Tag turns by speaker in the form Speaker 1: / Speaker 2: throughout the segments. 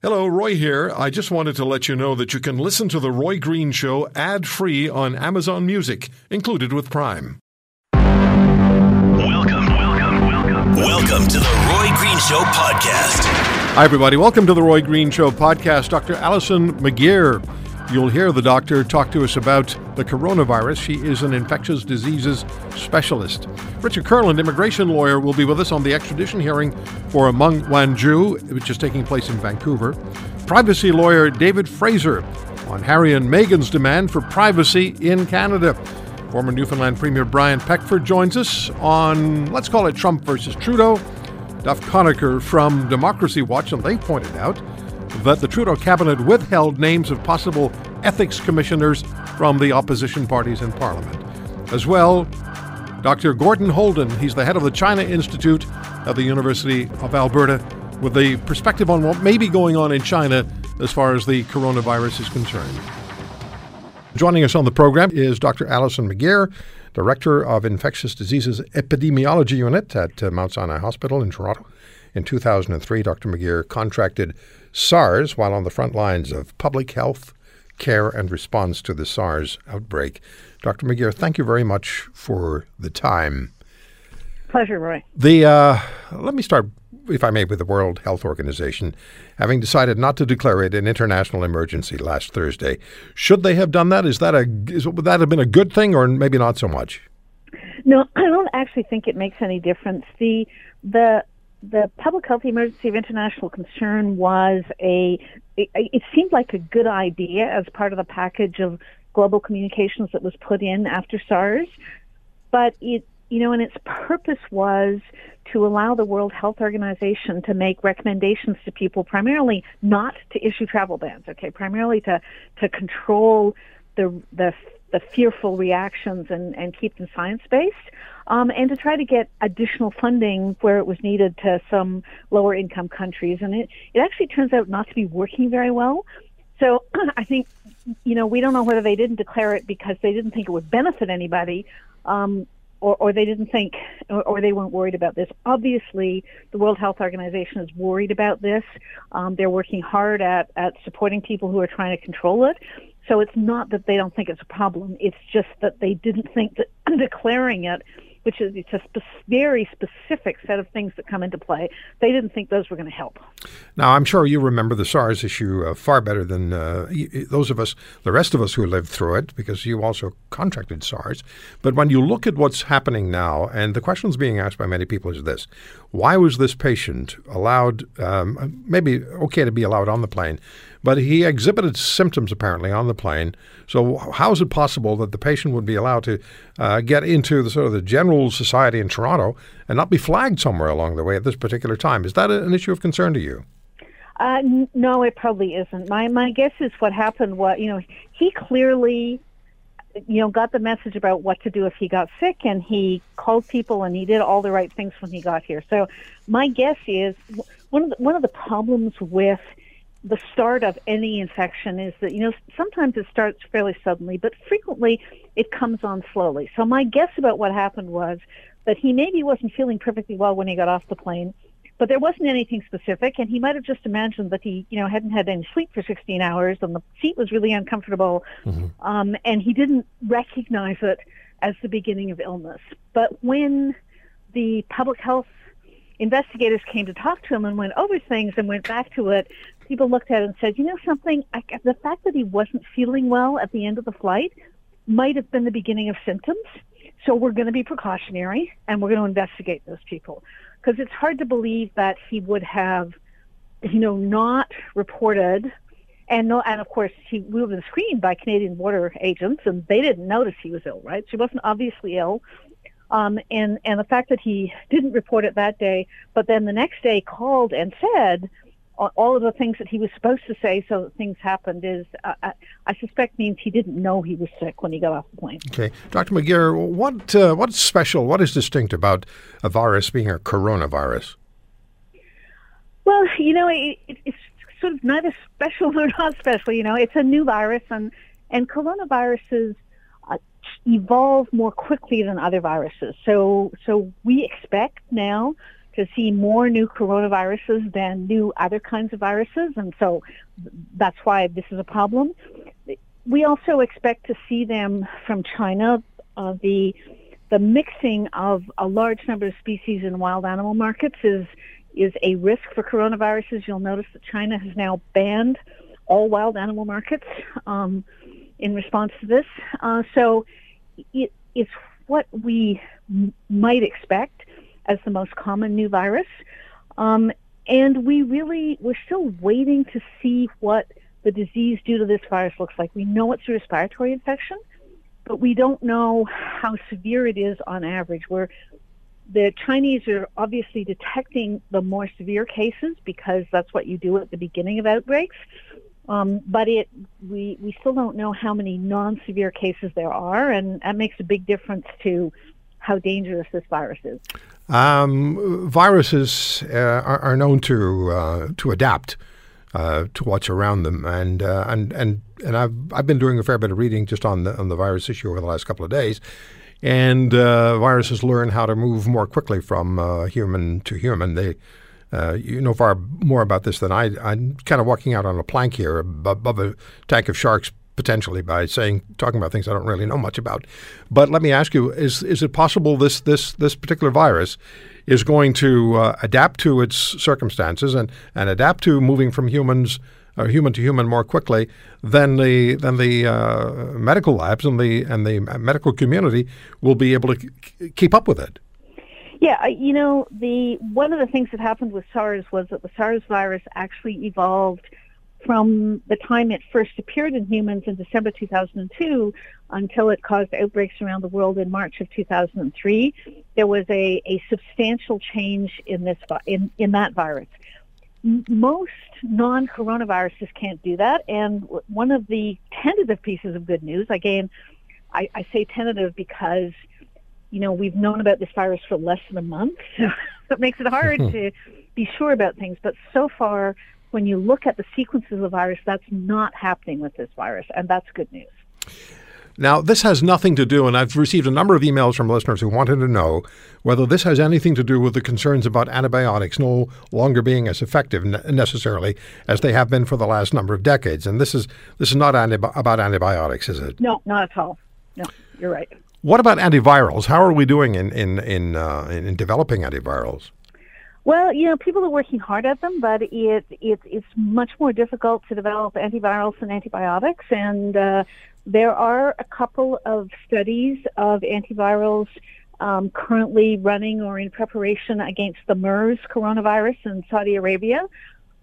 Speaker 1: Hello, Roy here. I just wanted to let you know that you can listen to The Roy Green Show ad free on Amazon Music, included with Prime.
Speaker 2: Welcome, welcome, welcome. Welcome to the Roy Green Show podcast.
Speaker 1: Hi, everybody. Welcome to The Roy Green Show podcast. Dr. Alison McGeer. You'll hear the doctor talk to us about the coronavirus. She is an infectious diseases specialist. Richard Kurland, immigration lawyer, will be with us on the extradition hearing for Meng Wanzhou, which is taking place in Vancouver. Privacy lawyer David Fraser on Harry and Meghan's demand for privacy in Canada. Former Newfoundland Premier Brian Peckford joins us on, let's call it Trump versus Trudeau. Duff Conacher from Democracy Watch, and they pointed out that the Trudeau cabinet withheld names of possible ethics commissioners from the opposition parties in Parliament. As well, Dr. Gordon Houlden, he's the head of the China Institute at the University of Alberta, with a perspective on what may be going on in China as far as the coronavirus is concerned. Joining us on the program is Dr. Alison McGeer, Director of Infectious Diseases Epidemiology Unit at uh, Mount Sinai Hospital in Toronto. In 2003, Dr. McGeer contracted SARS while on the front lines of public health care and response to the SARS outbreak. Dr. McGeer, thank you very much for the time.
Speaker 3: Pleasure, Roy.
Speaker 1: The uh, let me start, if I may, with the World Health Organization, having decided not to declare it an international emergency last Thursday. Should they have done that? Is that a is, would that have been a good thing, or maybe not so much?
Speaker 3: No, I don't actually think it makes any difference. The the the public health emergency of international concern was a it, it, seemed like a good idea as part of the package of global communications that was put in after SARS. But it you know and its purpose was to allow the World Health Organization to make recommendations to people primarily not to issue travel bans okay primarily to to control the the the fearful reactions and, and keep them science based, um, and to try to get additional funding where it was needed to some lower income countries. And it, it actually turns out not to be working very well. So I think, you know, we don't know whether they didn't declare it because they didn't think it would benefit anybody. Um, or, or they didn't think, or, or, they weren't worried about this. Obviously, the World Health Organization is worried about this. Um, they're working hard at, at supporting people who are trying to control it. So it's not that they don't think it's a problem. It's just that they didn't think that declaring it which is it's a spe- very specific set of things that come into play. They didn't think those were going to help.
Speaker 1: Now, I'm sure you remember the SARS issue uh, far better than uh, those of us, the rest of us who lived through it, because you also contracted SARS. But when you look at what's happening now, and the questions being asked by many people is this why was this patient allowed, um, maybe okay to be allowed on the plane, but he exhibited symptoms apparently on the plane. So how is it possible that the patient would be allowed to uh, get into the sort of the general society in Toronto and not be flagged somewhere along the way at this particular time? Is that an issue of concern to you?
Speaker 3: Uh, n- no, it probably isn't. My my guess is what happened was, you know, he clearly, you know, got the message about what to do if he got sick, and he called people and he did all the right things when he got here. So, my guess is one of the, one of the problems with the start of any infection is that, you know, sometimes it starts fairly suddenly, but frequently it comes on slowly. So my guess about what happened was that he maybe wasn't feeling perfectly well when he got off the plane, but there wasn't anything specific, and he might have just imagined that he, you know, hadn't had any sleep for 16 hours, and the seat was really uncomfortable, mm-hmm. um, and he didn't recognize it as the beginning of illness. But when the public health investigators came to talk to him and went over things and went back to it, people looked at it and said, you know something, I, the fact that he wasn't feeling well at the end of the flight might have been the beginning of symptoms. So we're going to be precautionary and we're going to investigate those people. Because it's hard to believe that he would have, you know, not reported and no, and of course he we have been screened by Canadian border agents, and they didn't notice he was ill. Right? She wasn't obviously ill, um, and and the fact that he didn't report it that day, but then the next day called and said, all of the things that he was supposed to say so that things happened is, uh, uh, I suspect, means he didn't know he was sick when he got off the plane.
Speaker 1: Okay. Dr. McGeer, what, uh, what's special, what is distinct about a virus being a coronavirus?
Speaker 3: Well, you know, it, it's sort of neither special nor not special. You know, it's a new virus, and, and coronaviruses uh, evolve more quickly than other viruses. So, so we expect now to see more new coronaviruses than new other kinds of viruses, and so that's why this is a problem. We also expect to see them from China. Uh, the the mixing of a large number of species in wild animal markets is is a risk for coronaviruses. You'll notice that China has now banned all wild animal markets um, in response to this. Uh, so it, it's what we m- might expect as the most common new virus. Um, and we really, we're still waiting to see what the disease due to this virus looks like. We know it's a respiratory infection, but we don't know how severe it is on average. We're the Chinese are obviously detecting the more severe cases because that's what you do at the beginning of outbreaks. Um, but it, we, we still don't know how many non-severe cases there are, and that makes a big difference to how dangerous this virus is.
Speaker 1: Um, viruses uh, are, are, known to uh, to adapt uh, to what's around them, and uh, and and and I've I've been doing a fair bit of reading just on the on the virus issue over the last couple of days, and uh, viruses learn how to move more quickly from uh, human to human. They you know far more about this than I. I'm kind of walking out on a plank here above a tank of sharks potentially by saying talking about things I don't really know much about. But let me ask you: is is it possible this this this particular virus is going to uh, adapt to its circumstances and and adapt to moving from humans uh, human to human more quickly than the than the uh, medical labs and the and the medical community will be able to keep up with it.
Speaker 3: Yeah, you know, the one of the things that happened with SARS was that the SARS virus actually evolved from the time it first appeared in humans in December 2002 until it caused outbreaks around the world in March of 2003. There was a, a substantial change in this in, in that virus most non-coronaviruses can't do that. And one of the tentative pieces of good news, again, I, I say tentative because, you know, we've known about this virus for less than a month. So it makes it hard to be sure about things. But so far, when you look at the sequences of the virus, that's not happening with this virus. And that's good news.
Speaker 1: Now, this has nothing to do, and I've received a number of emails from listeners who wanted to know whether this has anything to do with the concerns about antibiotics no longer being as effective necessarily as they have been for the last number of decades. And this is this is not about antibiotics, is it?
Speaker 3: No, not at all. No, you're right.
Speaker 1: What about antivirals? How are we doing in in in, uh, in developing antivirals?
Speaker 3: Well, you know, people are working hard at them, but it, it it's much more difficult to develop antivirals than antibiotics, and uh, there are a couple of studies of antivirals um, currently running or in preparation against the MERS coronavirus in Saudi Arabia.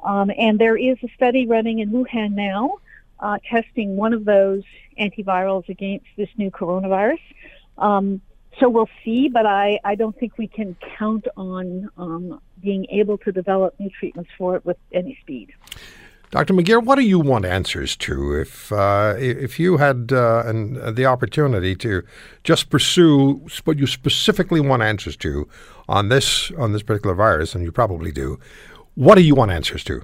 Speaker 3: Um, and there is a study running in Wuhan now uh, testing one of those antivirals against this new coronavirus. Um, so we'll see, but I, I don't think we can count on um, being able to develop new treatments for it with any speed.
Speaker 1: Dr. McGeer, what do you want answers to? If uh, if you had uh, an, uh, the opportunity to just pursue what you specifically want answers to on this on this particular virus, and you probably do, what do you want answers to?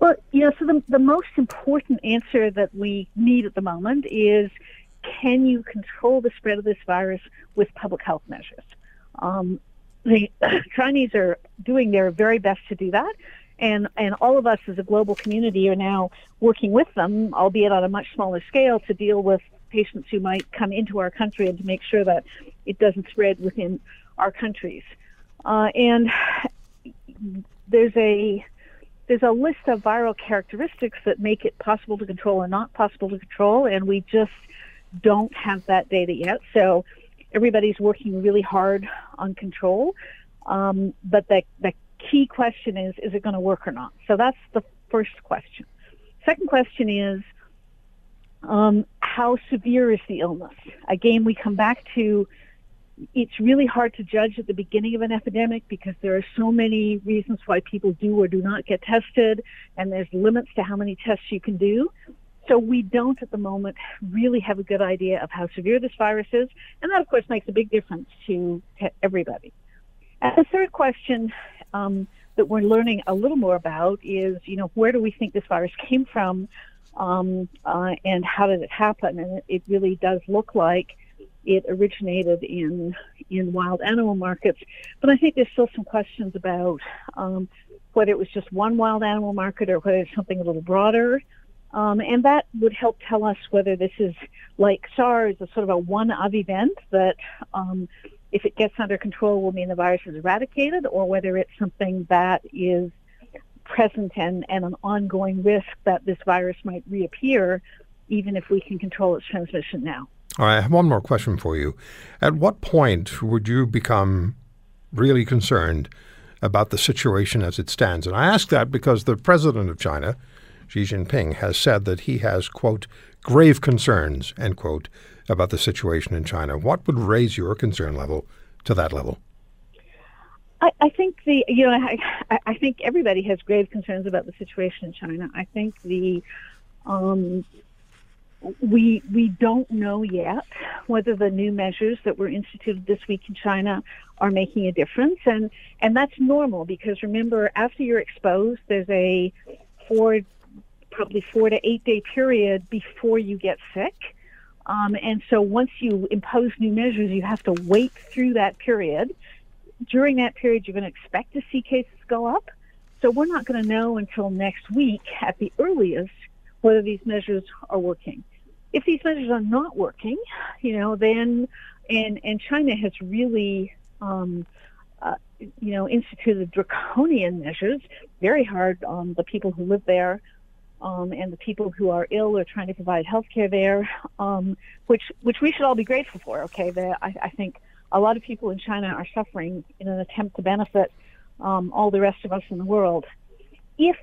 Speaker 3: Well, you know, so the, the most important answer that we need at the moment is can you control the spread of this virus with public health measures? Um, the Chinese are doing their very best to do that and and all of us as a global community are now working with them, albeit on a much smaller scale, to deal with patients who might come into our country and to make sure that it doesn't spread within our countries. Uh, and there's a there's a list of viral characteristics that make it possible to control and not possible to control, and we just don't have that data yet. So everybody's working really hard on control. Um, but the, the key question is, is it going to work or not? So that's the first question. Second question is, um, how severe is the illness? Again, we come back to it's really hard to judge at the beginning of an epidemic because there are so many reasons why people do or do not get tested, and there's limits to how many tests you can do. So we don't at the moment really have a good idea of how severe this virus is, and that of course makes a big difference to, everybody. And the third question um, that we're learning a little more about is, you know, where do we think this virus came from, um, uh, and how did it happen? And it, it really does look like it originated in in wild animal markets. But I think there's still some questions about um, whether it was just one wild animal market or whether it's something a little broader. Um, and that would help tell us whether this is like SARS, a sort of a one-of event that, um, if it gets under control, will mean the virus is eradicated, or whether it's something that is present and, and an ongoing risk that this virus might reappear, even if we can control its transmission now.
Speaker 1: All right, I have one more question for you. At what point would you become really concerned about the situation as it stands? And I ask that because the president of China, Xi Jinping, has said that he has, quote, grave concerns, end quote, about the situation in China. What would raise your concern level to that level?
Speaker 3: I, I think the you know I, I think everybody has grave concerns about the situation in China. I think the um, we we don't know yet whether the new measures that were instituted this week in China are making a difference, and and that's normal because remember after you're exposed, there's a four probably four to eight day period before you get sick. Um, and so once you impose new measures, you have to wait through that period during that period, you're going to expect to see cases go up. So we're not going to know until next week at the earliest whether these measures are working. If these measures are not working, you know, then and and China has really, um, uh, you know, instituted draconian measures, very hard on the people who live there, um, and the people who are ill or trying to provide health care there, um, which which we should all be grateful for. Okay, I, I think a lot of people in China are suffering in an attempt to benefit um, all the rest of us in the world. If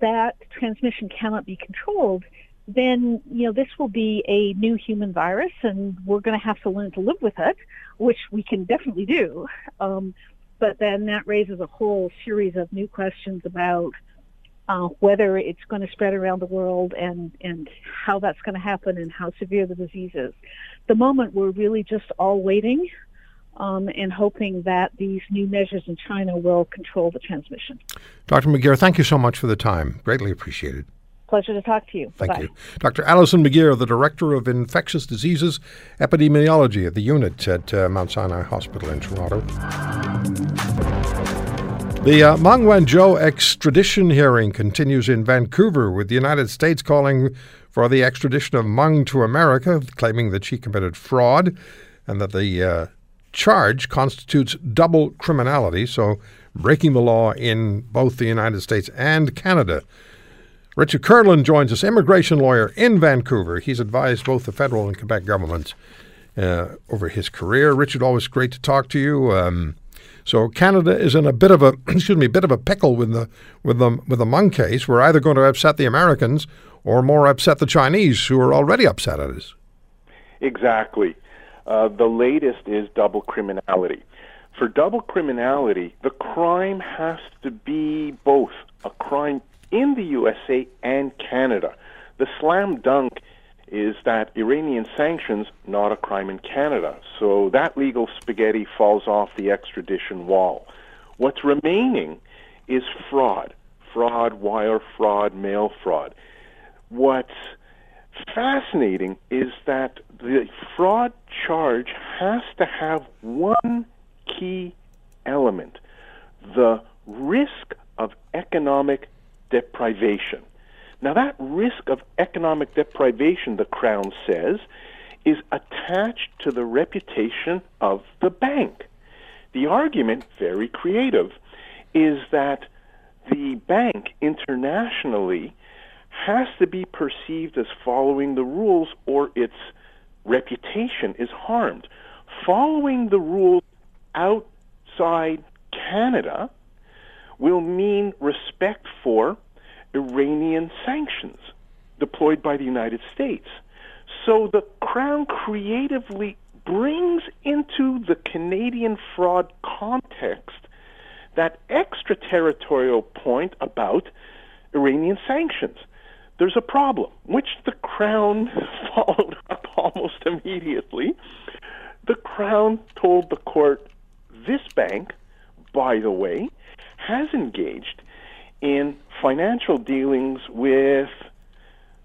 Speaker 3: that transmission cannot be controlled, then you know this will be a new human virus, and we're going to have to learn to live with it, which we can definitely do. Um, but then that raises a whole series of new questions about uh, whether it's going to spread around the world and and how that's going to happen and how severe the disease is. The moment we're really just all waiting um, and hoping that these new measures in China will control the transmission.
Speaker 1: Dr. McGeer, thank you so much for the time. Greatly appreciated.
Speaker 3: Pleasure to talk to you.
Speaker 1: Thank
Speaker 3: Bye.
Speaker 1: you. Dr. Alison McGeer, the Director of Infectious Diseases Epidemiology at the unit at uh, Mount Sinai Hospital in Toronto. The uh, Meng Wanzhou extradition hearing continues in Vancouver, with the United States calling for the extradition of Meng to America, claiming that she committed fraud and that the uh, charge constitutes double criminality, so breaking the law in both the United States and Canada. Richard Kurland joins us, immigration lawyer in Vancouver. He's advised both the federal and Quebec governments uh, over his career. Richard, always great to talk to you. Um, so Canada is in a bit of a excuse me, bit of a pickle with the with the with the Meng case. We're either going to upset the Americans or more upset the Chinese, who are already upset at us.
Speaker 4: Exactly. Uh, the latest is double criminality. For double criminality, the crime has to be both a crime in the USA and Canada. The slam dunk is that Iranian sanctions not a crime in Canada. So that legal spaghetti falls off the extradition wall. What's remaining is fraud. Fraud, wire fraud, mail fraud. What's fascinating is that the fraud charge has to have one key element the risk of economic deprivation. Now, that risk of economic deprivation, the Crown says, is attached to the reputation of the bank. The argument, very creative, is that the bank internationally has to be perceived as following the rules or its reputation is harmed. Following the rules outside Canada will mean respect for Iranian sanctions deployed by the United States. So the Crown creatively brings into the Canadian fraud context that extraterritorial point about Iranian sanctions there's a problem, which the Crown followed up almost immediately. The Crown told the court this bank, by the way, has engaged in financial dealings with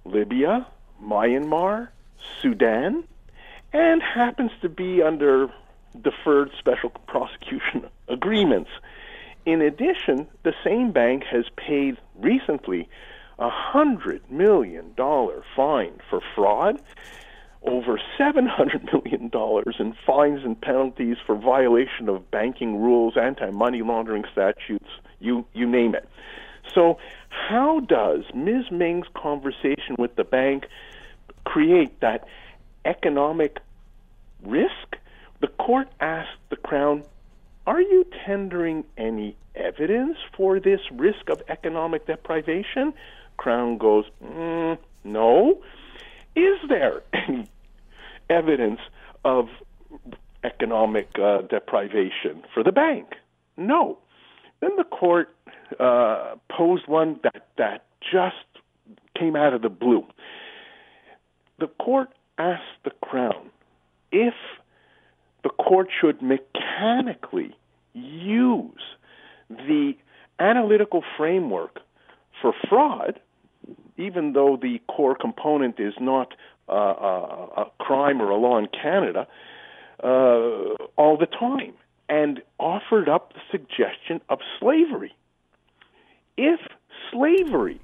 Speaker 4: Libya, Myanmar, Sudan, and happens to be under deferred special prosecution agreements. In addition, the same bank has paid recently a hundred million dollar fine for fraud, over seven hundred million dollars in fines and penalties for violation of banking rules, anti-money laundering statutes, you you name it. So, how does Ms. Ming's conversation with the bank create that economic risk? The court asked the Crown, Are you tendering any evidence for this risk of economic deprivation? Crown goes, mm, No. Is there any evidence of economic uh, deprivation for the bank? No. Then the court uh, posed one that, that just came out of the blue. The court asked the Crown if the court should mechanically use the analytical framework for fraud, even though the core component is not uh, a, a crime or a law in Canada, uh, all the time, and offered up the suggestion of slavery. If slavery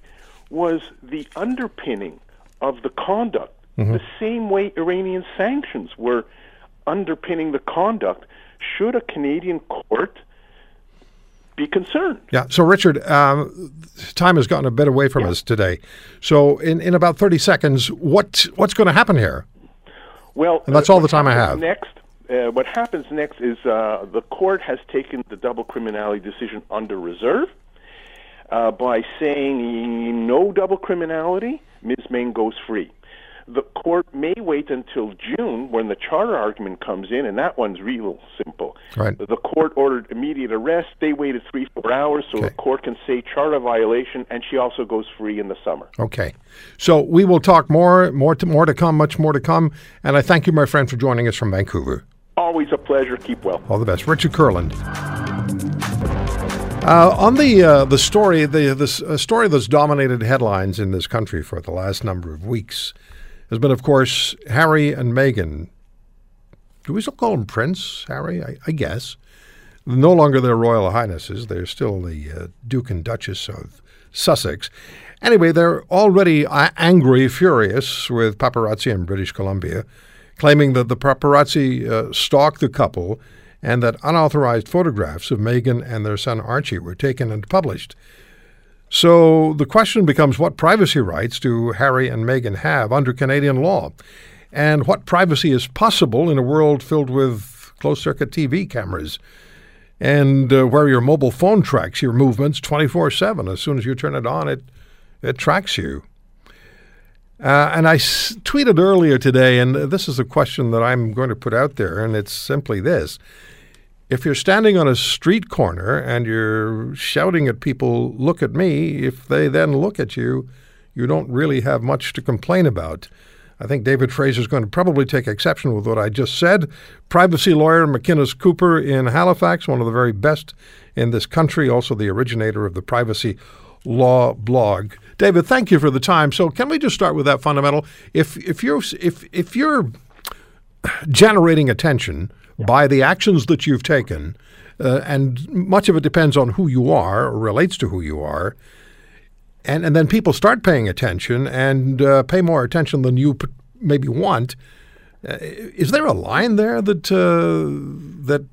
Speaker 4: was the underpinning of the conduct, mm-hmm. the same way Iranian sanctions were underpinning the conduct, should a Canadian court be concerned?
Speaker 1: Yeah. So, Richard, um, time has gotten a bit away from yeah. us today. So, in, in about 30 seconds, what what's going to happen here?
Speaker 4: Well,
Speaker 1: and that's uh, all the time I have.
Speaker 4: Next, uh, what happens next is uh, the court has taken the double criminality decision under reserve. Uh, by saying no double criminality, Ms. Ming goes free. The court may wait until June when the charter argument comes in, and that one's real simple.
Speaker 1: Right.
Speaker 4: The court ordered immediate arrest. They waited three, four hours, so okay. the court can say charter violation, and she also goes free in the summer.
Speaker 1: Okay. So we will talk more, more to, more to come, much more to come. And I thank you, my friend, for joining us from Vancouver.
Speaker 4: Always a pleasure. Keep well.
Speaker 1: All the best. Richard Kurland. Uh, on the uh, the story, the this uh, story that's dominated headlines in this country for the last number of weeks has been, of course, Harry and Meghan. Do we still call them Prince Harry? I, I guess. No longer their Royal Highnesses. They're still the uh, Duke and Duchess of Sussex. Anyway, they're already uh, angry, furious with paparazzi in British Columbia, claiming that the paparazzi uh, stalked the couple and that unauthorized photographs of Meghan and their son Archie were taken and published. So the question becomes what privacy rights do Harry and Meghan have under Canadian law? And what privacy is possible in a world filled with closed circuit TV cameras? And uh, where your mobile phone tracks your movements 24 7. As soon as you turn it on, it, it tracks you. Uh, and I s- tweeted earlier today, and this is a question that I'm going to put out there, and it's simply this if you're standing on a street corner and you're shouting at people, look at me, if they then look at you, you don't really have much to complain about. I think David Fraser is going to probably take exception with what I just said. Privacy lawyer McInnes Cooper in Halifax, one of the very best in this country, also the originator of the Privacy Law blog. David, thank you for the time. So, can we just start with that fundamental? If if you're if if you're generating attention yeah. by the actions that you've taken, uh, and much of it depends on who you are or relates to who you are. And, and then people start paying attention and uh, pay more attention than you p- maybe want. Uh, is there a line there that uh, that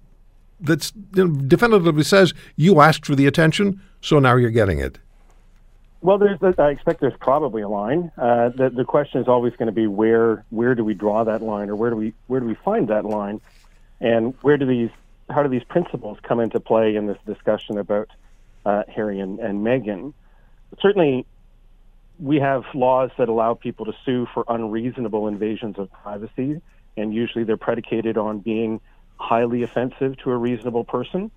Speaker 1: that's you know, definitively says you asked for the attention, so now you're getting it?
Speaker 5: Well, there's, I expect there's probably a line. Uh, the, the question is always going to be where where do we draw that line, or where do we where do we find that line? And where do these, how do these principles come into play in this discussion about uh, Harry and, and Meghan? Certainly, we have laws that allow people to sue for unreasonable invasions of privacy, and usually they're predicated on being highly offensive to a reasonable person.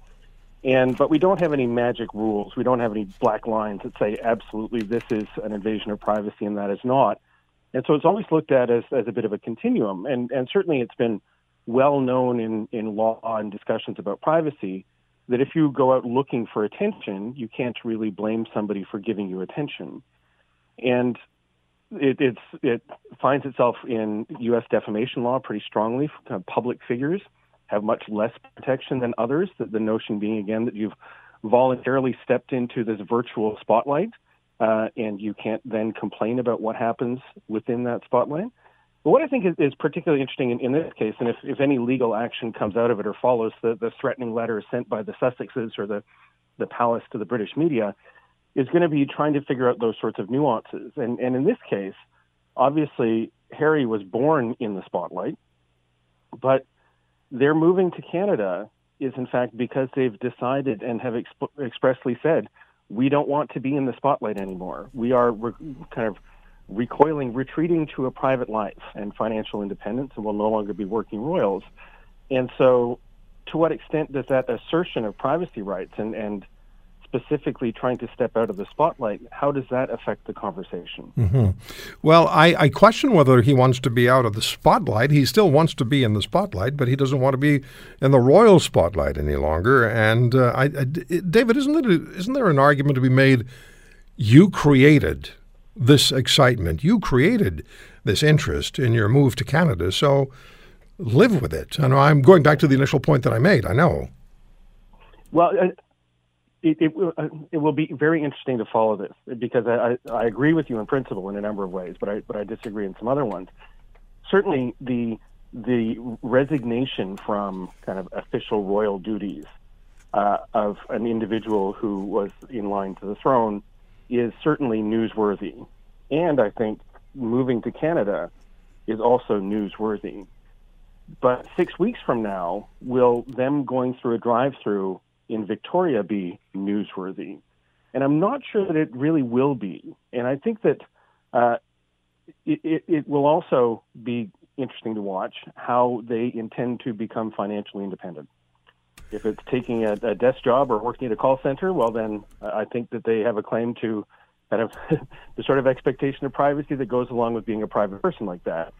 Speaker 5: And but we don't have any magic rules. We don't have any black lines that say absolutely this is an invasion of privacy and that is not. And so it's always looked at as, as a bit of a continuum. And and certainly it's been well known in, in law and discussions about privacy that if you go out looking for attention, you can't really blame somebody for giving you attention. And it, it finds itself in U.S. defamation law pretty strongly. Of public figures have much less protection than others. The, the, notion being again that you've voluntarily stepped into this virtual spotlight, uh, and you can't then complain about what happens within that spotlight. But what I think is, is particularly interesting in, in, this case, and if, if any legal action comes out of it or follows the, the threatening letter sent by the Sussexes or the, the palace to the British media, is going to be trying to figure out those sorts of nuances. And, and in this case, obviously, Harry was born in the spotlight, but their moving to Canada is, in fact, because they've decided and have exp- expressly said, we don't want to be in the spotlight anymore. We are re- kind of recoiling, retreating to a private life and financial independence, and will no longer be working royals. And so, to what extent does that assertion of privacy rights and, and specifically trying to step out of the spotlight, how does that affect the conversation?
Speaker 1: Mm-hmm. Well, I, I, question whether he wants to be out of the spotlight. He still wants to be in the spotlight, but he doesn't want to be in the royal spotlight any longer. And uh, I, I, David, isn't, it, isn't there an argument to be made? You created this excitement. You created this interest in your move to Canada. So live with it. And I'm going back to the initial point that I made. I know.
Speaker 5: Well, uh, it, it, uh, it, will be very interesting to follow this because I, I, agree with you in principle in a number of ways, but I, but I disagree in some other ones. Certainly, the the resignation from kind of official royal duties uh, of an individual who was in line to the throne is certainly newsworthy, and I think moving to Canada is also newsworthy. But six weeks from now, will them going through a drive-through in Victoria be newsworthy? And I'm not sure that it really will be. And I think that uh, it, it, it, will also be interesting to watch how they intend to become financially independent. If it's taking a, a desk job or working at a call center, well, then I think that they have a claim to kind of the sort of expectation of privacy that goes along with being a private person like that.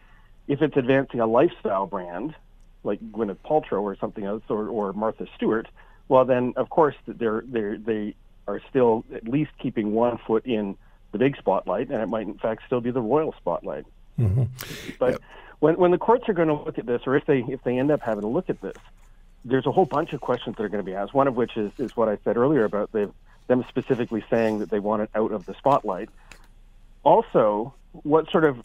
Speaker 5: If it's advancing a lifestyle brand, like Gwyneth Paltrow or something else, or, or Martha Stewart, well, then of course they're they're they are still at least keeping one foot in the big spotlight, and it might in fact still be the royal spotlight. Mm-hmm. But yep. when when the courts are going to look at this, or if they if they end up having to look at this, there's a whole bunch of questions that are going to be asked. One of which is is what I said earlier about them specifically saying that they want it out of the spotlight. Also, what sort of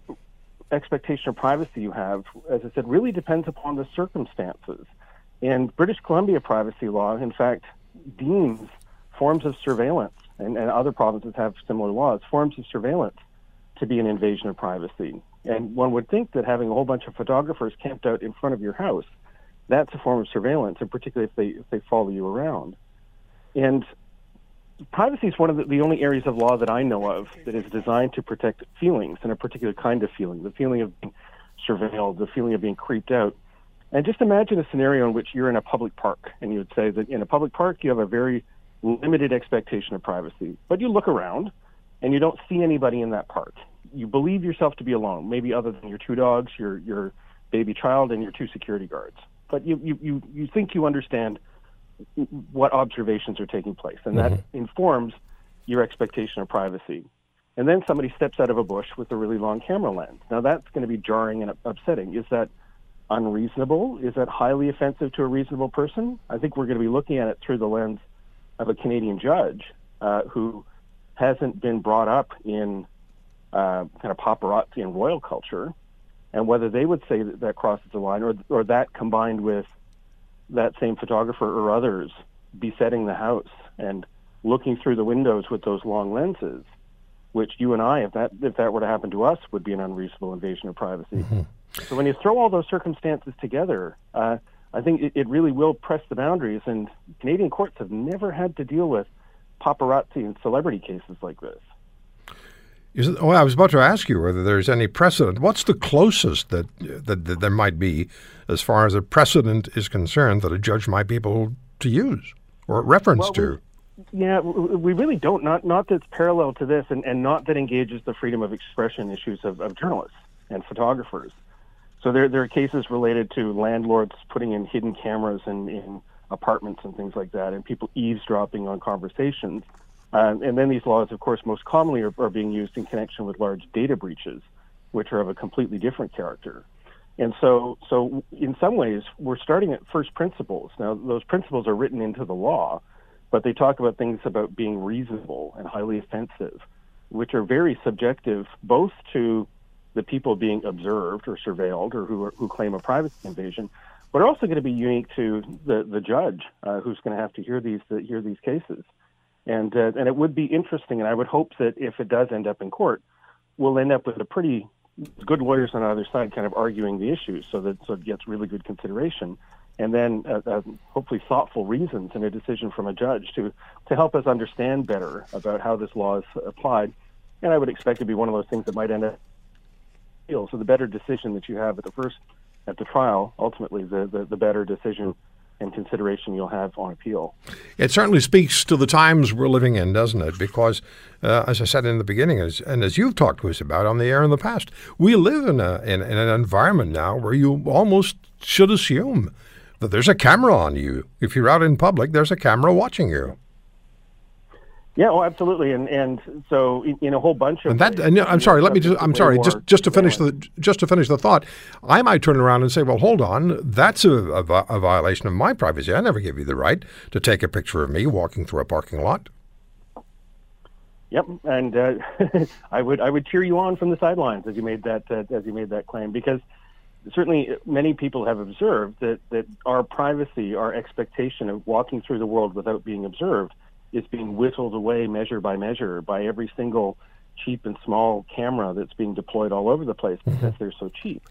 Speaker 5: expectation of privacy you have, as I said, really depends upon the circumstances. And British Columbia privacy law, in fact, deems forms of surveillance, and, and other provinces have similar laws, forms of surveillance to be an invasion of privacy. And one would think that having a whole bunch of photographers camped out in front of your house, that's a form of surveillance, and particularly if they if they follow you around. And privacy is one of the, the, only areas of law that I know of that is designed to protect feelings and a particular kind of feeling, the feeling of being surveilled, the feeling of being creeped out. And just imagine a scenario in which you're in a public park and you would say that in a public park you have a very limited expectation of privacy, but you look around and you don't see anybody in that park. You believe yourself to be alone, maybe other than your two dogs, your your baby child, and your two security guards. But you you you, you think you understand what observations are taking place, and mm-hmm. that informs your expectation of privacy. And then somebody steps out of a bush with a really long camera lens. Now that's going to be jarring and upsetting. Is that unreasonable? Is that highly offensive to a reasonable person? I think we're going to be looking at it through the lens of a Canadian judge uh, who hasn't been brought up in uh, kind of paparazzi and royal culture, and whether they would say that that crosses the line, or or that combined with that same photographer or others besetting the house and looking through the windows with those long lenses, which you and I, if that if that were to happen to us, would be an unreasonable invasion of privacy. Mm-hmm. So when you throw all those circumstances together, uh, I think it, it, really will press the boundaries. And Canadian courts have never had to deal with paparazzi and celebrity cases like this.
Speaker 1: It, well, I was about to ask you whether there's any precedent. What's the closest that, that, that there might be, as far as a precedent is concerned, that a judge might be able to use or reference
Speaker 5: well,
Speaker 1: to?
Speaker 5: We, yeah, we really don't. Not not that's parallel to this, and, and not that engages the freedom of expression issues of, of journalists and photographers. So there, there are cases related to landlords putting in hidden cameras in, in apartments and things like that, and people eavesdropping on conversations. Um, and then these laws, of course, most commonly are, are being used in connection with large data breaches, which are of a completely different character. And so, so in some ways, we're starting at first principles. Now, those principles are written into the law, but they talk about things about being reasonable and highly offensive, which are very subjective, both to the people being observed or surveilled or who, are, who claim a privacy invasion, but are also going to be unique to the, the judge uh, who's going to have to hear these hear these cases. And uh, and it would be interesting, and I would hope that if it does end up in court, we'll end up with a pretty good lawyers on either side kind of arguing the issues, so that so it gets really good consideration, and then uh, uh, hopefully thoughtful reasons and a decision from a judge to to help us understand better about how this law is applied. And I would expect to be one of those things that might end up. So the better decision that you have at the first at the trial, ultimately, the, the, the better decision and consideration you'll have on appeal.
Speaker 1: It certainly speaks to the times we're living in, doesn't it? Because, uh, as I said in the beginning, as, and as you've talked to us about on the air in the past, we live in, a, in, in an environment now where you almost should assume that there's a camera on you. If you're out in public, there's a camera watching you.
Speaker 5: Yeah, oh, absolutely, and and so in, in a whole bunch of
Speaker 1: and that. And, I'm sorry. Let me just. I'm sorry. Just just to finish the just to finish the thought, I might turn around and say, well, hold on, that's a, a, a violation of my privacy. I never gave you the right to take a picture of me walking through a parking lot.
Speaker 5: Yep, and uh, I would I would cheer you on from the sidelines as you made that uh, as you made that claim because certainly many people have observed that that our privacy, our expectation of walking through the world without being observed is being whittled away measure by measure by every single cheap and small camera that's being deployed all over the place because mm-hmm. they're so cheap.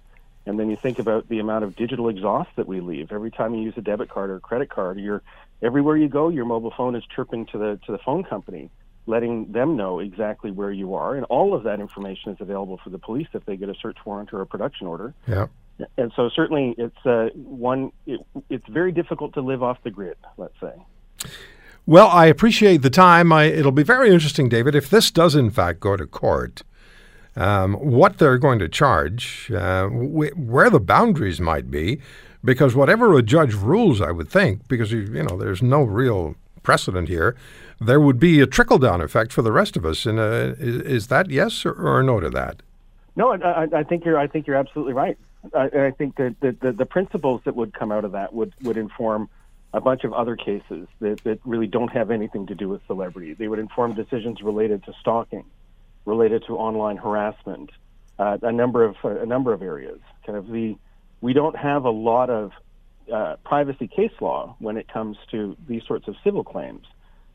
Speaker 5: And then you think about the amount of digital exhaust that we leave. Every time you use a debit card or a credit card, you're everywhere you go, your mobile phone is chirping to the to the phone company, letting them know exactly where you are, and all of that information is available for the police if they get a search warrant or a production order.
Speaker 1: Yeah.
Speaker 5: And so certainly it's uh, one. It, it's very difficult to live off the grid. Let's say.
Speaker 1: Well, I appreciate the time. I, it'll be very interesting, David, if this does in fact go to court. Um, what they're going to charge, uh, wh- where the boundaries might be, because whatever a judge rules, I would think, because you, you know there's no real precedent here, there would be a trickle down effect for the rest of us. And uh, is, is, that yes or, or, no to that?
Speaker 5: No, I, I, think you're. I think you're absolutely right. I, I think that the, the, the principles that would come out of that would would inform a bunch of other cases that, that really don't have anything to do with celebrity. They would inform decisions related to stalking, related to online harassment, uh, a number of a number of areas. Kind of the we don't have a lot of uh, privacy case law when it comes to these sorts of civil claims,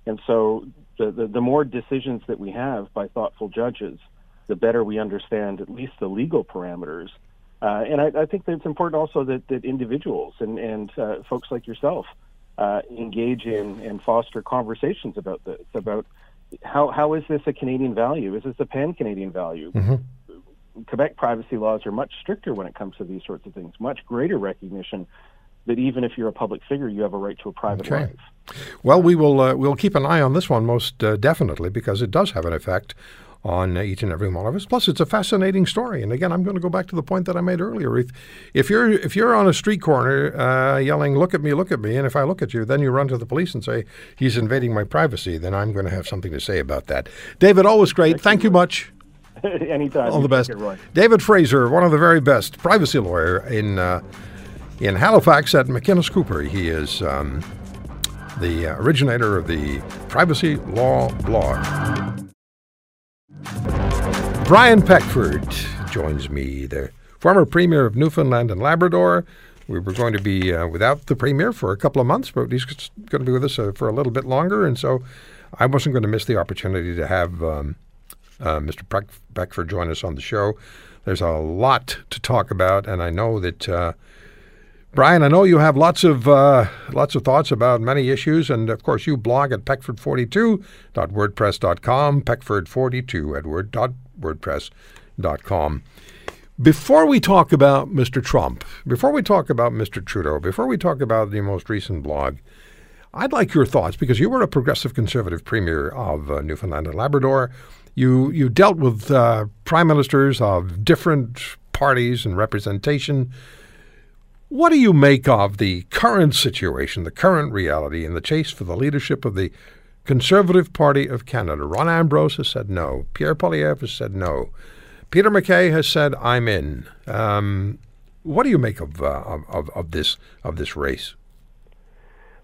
Speaker 5: and so the, the, the more decisions that we have by thoughtful judges, the better we understand at least the legal parameters. Uh, and I, I, think that it's important also that, that individuals and, and uh, folks like yourself uh, engage in and foster conversations about this, about how, how is this a Canadian value? Is this a pan Canadian value? Mm-hmm. Quebec privacy laws are much stricter when it comes to these sorts of things, much greater recognition that even if you're a public figure, you have a right to a private okay. life.
Speaker 1: Well, we will uh, we'll keep an eye on this one most uh, definitely because it does have an effect on each and every one of us. Plus, it's a fascinating story. And again, I'm going to go back to the point that I made earlier. If, if you're if you're on a street corner uh, yelling, "Look at me, look at me," and if I look at you, then you run to the police and say he's invading my privacy, then I'm going to have something to say about that. David, always great. Thank, Thank you much.
Speaker 5: Anytime.
Speaker 1: All the best. David Fraser, one of the very best privacy lawyer in uh, in Halifax at McInnes Cooper. He is. Um, the originator of the Privacy Law blog. Brian Peckford joins me, the former Premier of Newfoundland and Labrador. We were going to be uh, without the Premier for a couple of months, but he's going to be with us uh, for a little bit longer, and so I wasn't going to miss the opportunity to have um, uh, Mr. Peck- Peckford join us on the show. There's a lot to talk about, and I know that uh, Brian, I know you have lots of uh, lots of thoughts about many issues, and of course you blog at peckford42.wordpress.com, peckford42 at word.wordpress.com. Before we talk about Mr. Trump, before we talk about Mr. Trudeau, before we talk about the most recent blog, I'd like your thoughts because you were a progressive conservative premier of uh, Newfoundland and Labrador. You you dealt with uh, prime ministers of different parties and representation. What do you make of the current situation, the current reality, in the chase for the leadership of the Conservative Party of Canada. Rona Ambrose has said no. Pierre Poilievre has said no. Peter MacKay has said, "I'm in." Um, what do you make of, uh, of of this of this race?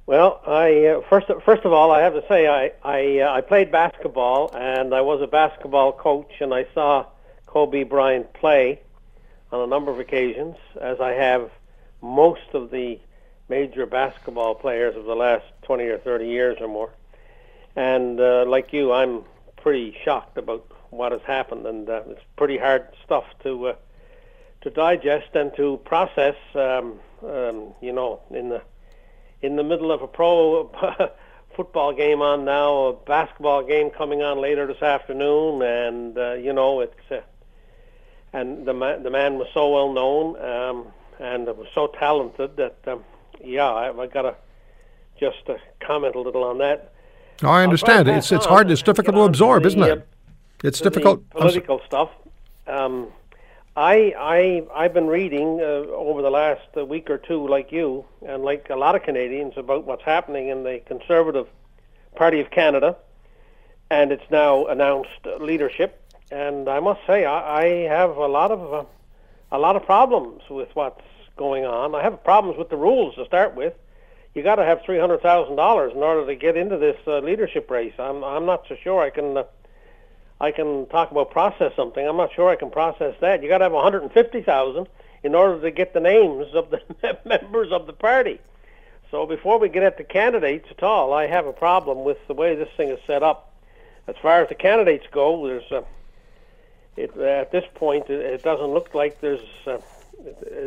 Speaker 6: Well, I uh, first first of all, I have to say I I, uh, I played basketball and I was a basketball coach, and I saw Kobe Bryant play on a number of occasions, as I have most of the major basketball players of the last 20 or 30 years or more. And uh, like you, I'm pretty shocked about what has happened, and uh, it's pretty hard stuff to uh, to digest and to process. Um, um, you know, in the in the middle of a pro football game on now, a basketball game coming on later this afternoon, and uh, you know it's uh, and the man the man was so well known um, and it was so talented that um, yeah, I, I got to just uh, comment a little on that.
Speaker 1: No, I understand. It's it's hard. It's difficult to absorb, isn't it? It's difficult.
Speaker 6: Political stuff. Um, I I I've been reading uh, over the last uh, week or two, like you and like a lot of Canadians, about what's happening in the Conservative Party of Canada, and it's now announced leadership. And I must say, I, I have a lot of uh, a lot of problems with what's going on. I have problems with the rules to start with you got to have three hundred thousand dollars in order to get into this uh, leadership race. I'm I'm not so sure I can uh, I can talk about process something. I'm not sure I can process that. You got to have one hundred and fifty thousand in order to get the names of the members of the party. So before we get at the candidates at all, I have a problem with the way this thing is set up. As far as the candidates go, there's uh, it, at this point it, it doesn't look like there's uh,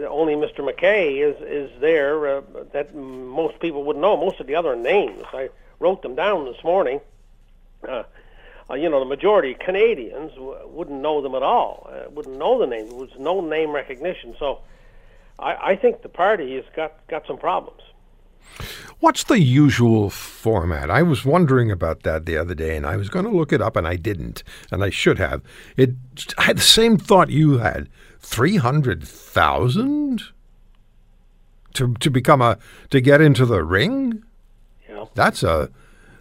Speaker 6: only Mr. MacKay is is there uh, that most people would know. Most of the other names, I wrote them down this morning. Uh, uh, you know, the majority of Canadians w- wouldn't know them at all. Uh, wouldn't know the names. There was no name recognition. So, I, I think the party has got got some problems.
Speaker 1: What's the usual format? I was wondering about that the other day, and I was going to look it up, and I didn't, and I should have. It I had the same thought you had. Three hundred thousand to to become a to get into the ring.
Speaker 6: Yeah,
Speaker 1: that's a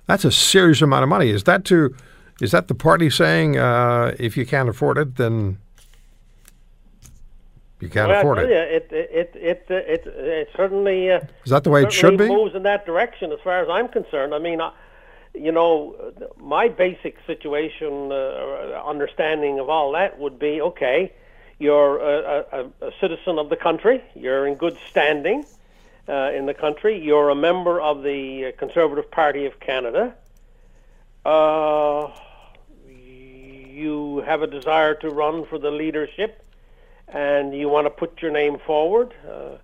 Speaker 1: that's a serious amount of money. Is that to is that the party saying uh, if you can't afford it, then you can't
Speaker 6: well,
Speaker 1: afford
Speaker 6: it.
Speaker 1: You,
Speaker 6: it. It it it it it certainly uh,
Speaker 1: is that the way it should be.
Speaker 6: Moves in that direction, as far as I'm concerned. I mean, I, you know, my basic situation uh, understanding of all that would be okay. You're a, a, a citizen of the country. You're in good standing uh, in the country. You're a member of the Conservative Party of Canada. Uh, you have a desire to run for the leadership and you want to put your name forward. Uh,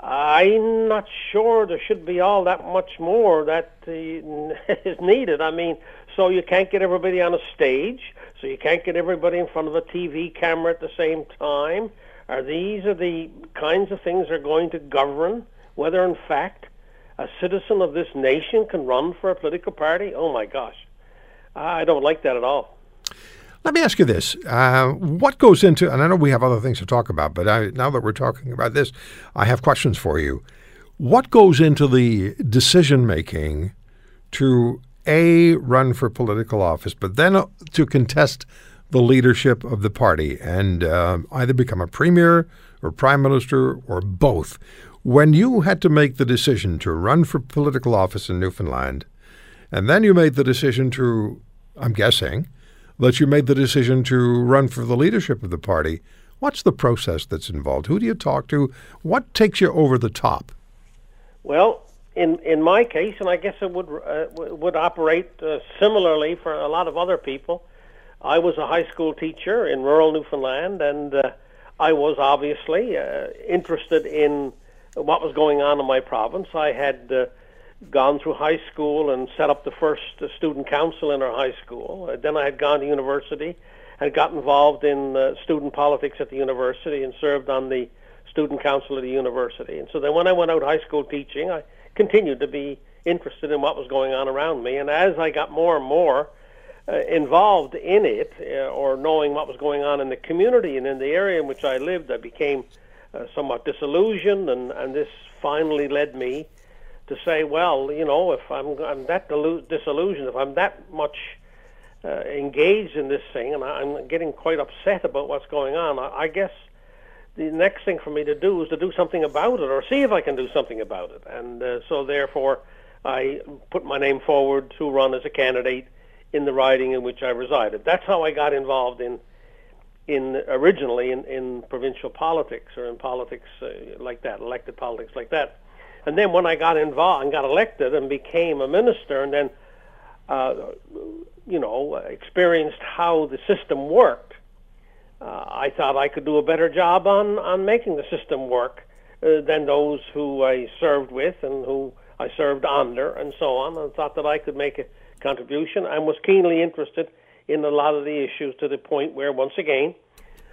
Speaker 6: I'm not sure there should be all that much more that uh, is needed. I mean, so you can't get everybody on a stage, so you can't get everybody in front of a TV camera at the same time. Are these are the kinds of things that are going to govern whether, in fact, a citizen of this nation can run for a political party? Oh my gosh, I don't like that at all.
Speaker 1: Let me ask you this: uh, What goes into? And I know we have other things to talk about, but I, now that we're talking about this, I have questions for you. What goes into the decision making to a run for political office, but then uh, to contest the leadership of the party and uh, either become a premier or prime minister or both? When you had to make the decision to run for political office in Newfoundland, and then you made the decision to, I'm guessing that you made the decision to run for the leadership of the party. What's the process that's involved? Who do you talk to? What takes you over the top?
Speaker 6: Well, in in my case, and I guess it would uh, would operate uh, similarly for a lot of other people. I was a high school teacher in rural Newfoundland, and uh, I was obviously uh, interested in what was going on in my province. I had uh, gone through high school and set up the first uh, student council in our high school. Then I had gone to university, had got involved in student politics at the university, and served on the student council at the university. And so then when I went out high school teaching, I continued to be interested in what was going on around me. And as I got more and more uh, involved in it, uh, or knowing what was going on in the community and in the area in which I lived, I became uh, somewhat disillusioned, and, and this finally led me to say, well, you know, if I'm, I'm that delu- disillusioned, if I'm that much uh, engaged in this thing, and I, am getting quite upset about what's going on, I, I guess the next thing for me to do is to do something about it, or see if I can do something about it. And uh, so, therefore, I put my name forward to run as a candidate in the riding in which I resided. That's how I got involved in in originally in, in provincial politics or in politics uh, like that, elected politics like that. And then when I got involved and got elected and became a minister, and then uh, you know experienced how the system worked, uh, I thought I could do a better job on on making the system work uh, than those who I served with and who I served under, and so on. And thought that I could make a contribution and was keenly interested in a lot of the issues to the point where, once again,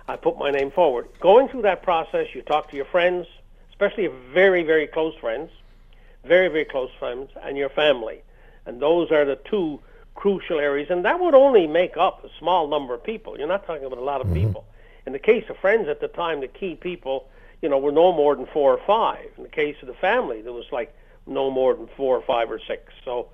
Speaker 6: I put my name forward. Going through that process, you talk to your friends, especially very, very close friends, very, very close friends, and your family. And those are the two crucial areas. And that would only make up a small number of people. You're not talking about a lot of mm-hmm. people. In the case of friends at the time, the key people, you know, were no more than four or five. In the case of the family, there was like no more than four or five or six. So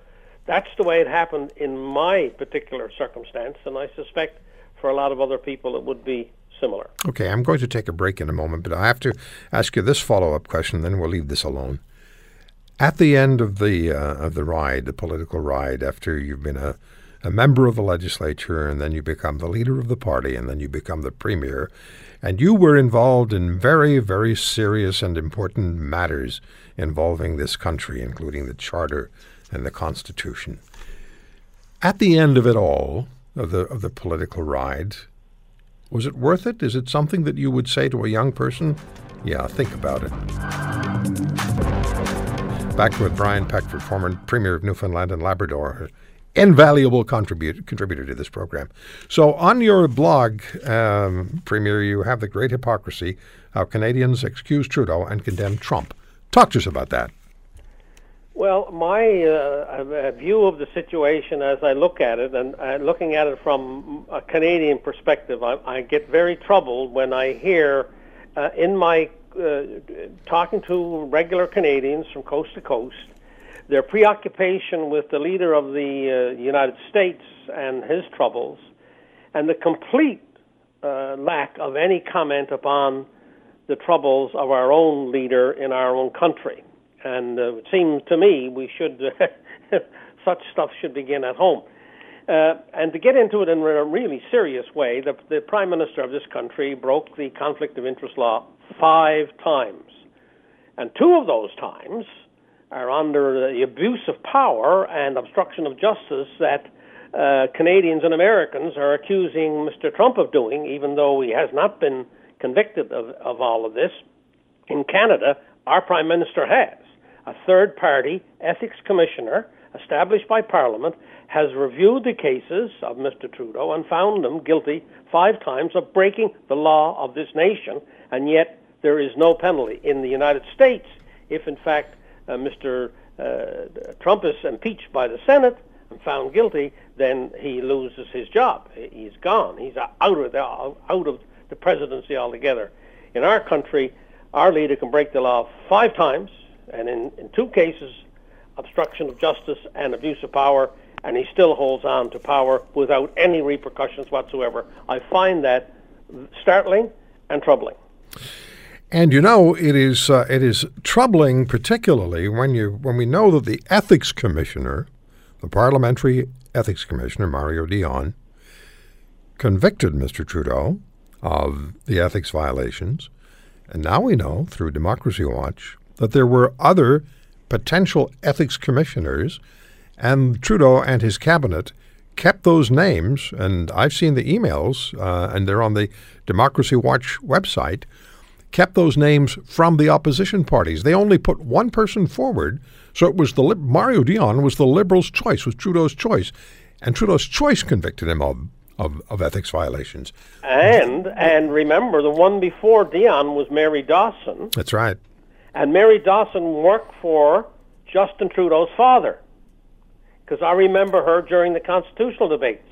Speaker 6: that's the way it happened in my particular circumstance, and I suspect for a lot of other people it would be similar.
Speaker 1: Okay, I'm going to take a break in a moment, but I have to ask you this follow-up question, then we'll leave this alone. At the end of the uh, of the ride, the political ride, after you've been a, a member of the legislature, and then you become the leader of the party, and then you become the premier, and you were involved in very, very serious and important matters involving this country, including the charter and the Constitution. At the end of it all, of the of the political ride, was it worth it? Is it something that you would say to a young person? Yeah, think about it. Back with Brian Peckford, former Premier of Newfoundland and Labrador, invaluable contribute, contributor to this program. So, on your blog, um, Premier, you have the great hypocrisy how Canadians excuse Trudeau and condemn Trump. Talk to us about that.
Speaker 6: Well, my uh, view of the situation as I look at it, and uh, looking at it from a Canadian perspective, I, I get very troubled when I hear uh, in my uh, talking to regular Canadians from coast to coast their preoccupation with the leader of the uh, United States and his troubles, and the complete uh, lack of any comment upon the troubles of our own leader in our own country. And uh, it seems to me we should, such stuff should begin at home. Uh, and to get into it in a really serious way, the, the Prime Minister of this country broke the conflict of interest law five times. And two of those times are under the abuse of power and obstruction of justice that uh, Canadians and Americans are accusing Mr. Trump of doing, even though he has not been convicted of, of all of this. In Canada, our Prime Minister has a third party ethics commissioner established by Parliament has reviewed the cases of Mr. Trudeau and found him guilty five times of breaking the law of this nation, and yet there is no penalty. In the United States, if in fact uh, Mr. Uh, Trump is impeached by the Senate and found guilty, then he loses his job. He's gone. He's out of the, out of the presidency altogether. In our country, our leader can break the law five times and in, in two cases, obstruction of justice and abuse of power, and he still holds on to power without any repercussions whatsoever. I find that startling and troubling.
Speaker 1: And you know, it is uh, it is troubling, particularly when you when we know that the ethics commissioner, the parliamentary ethics commissioner Mario Dion, convicted Mr. Trudeau of the ethics violations, and now we know through Democracy Watch that there were other potential ethics commissioners, and Trudeau and his cabinet kept those names. And I've seen the emails, uh, and they're on the Democracy Watch website. Kept those names from the opposition parties. They only put one person forward, so it was the Mario Dion was the Liberals' choice, was Trudeau's choice, and Trudeau's choice convicted him of of, of ethics violations.
Speaker 6: And and remember, the one before Dion was Mary Dawson.
Speaker 1: That's right.
Speaker 6: And Mary Dawson worked for Justin Trudeau's father because I remember her during the constitutional debates.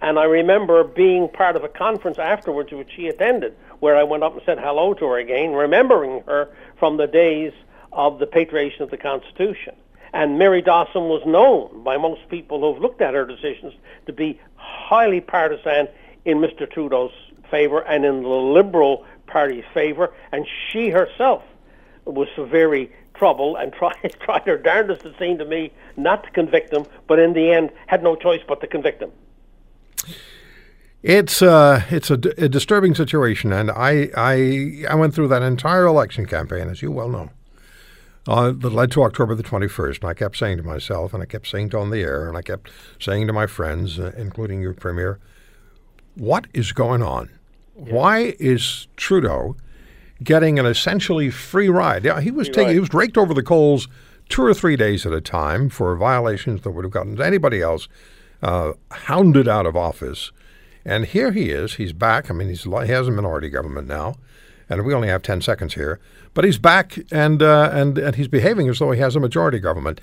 Speaker 6: And I remember being part of a conference afterwards, which she attended, where I went up and said hello to her again, remembering her from the days of the patriation of the Constitution. And Mary Dawson was known by most people who've looked at her decisions to be highly partisan in Mr. Trudeau's favor and in the Liberal Party's favor. And she herself was very trouble and tried, tried her darndest, it seemed to me, not to convict him, but in the end had no choice but to convict him.
Speaker 1: It's uh, it's a, d- a disturbing situation, and I, I I went through that entire election campaign, as you well know, uh, that led to October the twenty first. And I kept saying to myself, and I kept saying it on the air, and I kept saying to my friends, uh, including your premier, what is going on? Yeah. Why is Trudeau getting an essentially free ride? Yeah, he was free taking, ride. he was raked over the coals two or three days at a time for violations that would have gotten anybody else uh, hounded out of office and here he is. He's back. I mean, he's, he has a minority government now, and we only have 10 seconds here. But he's back, and, uh, and, and he's behaving as though he has a majority government.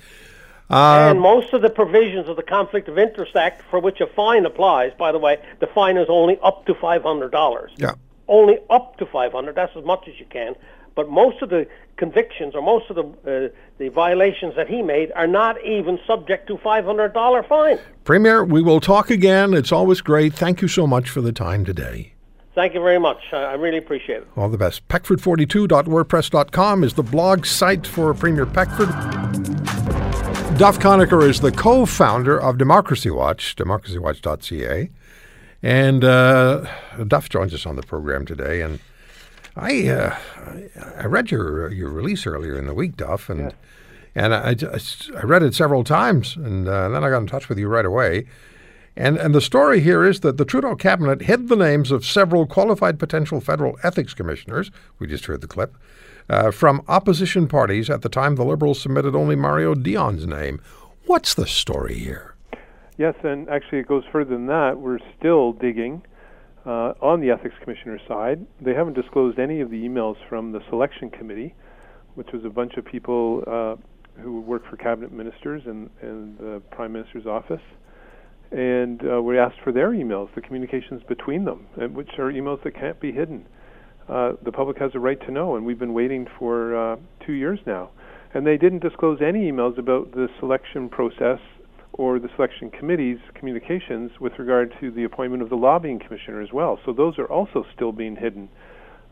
Speaker 6: Uh, and most of the provisions of the Conflict of Interest Act, for which a fine applies, by the way, the fine is only up to $500.
Speaker 1: Yeah.
Speaker 6: Only up to 500 That's as much as you can. But most of the convictions or most of the uh, the violations that he made are not even subject to $500 fine.
Speaker 1: Premier, we will talk again. It's always great. Thank you so much for the time today.
Speaker 6: Thank you very much. I really appreciate it.
Speaker 1: All the best. Peckford42.wordpress.com is the blog site for Premier Peckford. Duff Conacher is the co-founder of Democracy Watch, democracywatch.ca. And uh, Duff joins us on the program today, and I uh, I read your your release earlier in the week, Duff, and yeah. and I, I read it several times, and uh, then I got in touch with you right away. And and the story here is that the Trudeau cabinet hid the names of several qualified potential federal ethics commissioners. We just heard the clip. Uh, from opposition parties at the time the Liberals submitted only Mario Dion's name. What's the story here?
Speaker 7: Yes, and actually it goes further than that. We're still digging uh, on the ethics commissioner side, they haven't disclosed any of the emails from the selection committee, which was a bunch of people uh, who work for cabinet ministers and, and the prime minister's office. And uh, we asked for their emails, the communications between them, which are emails that can't be hidden. Uh, the public has a right to know, and we've been waiting for uh, two years now. And they didn't disclose any emails about the selection process or the selection committee's communications with regard to the appointment of the lobbying commissioner as well. So those are also still being hidden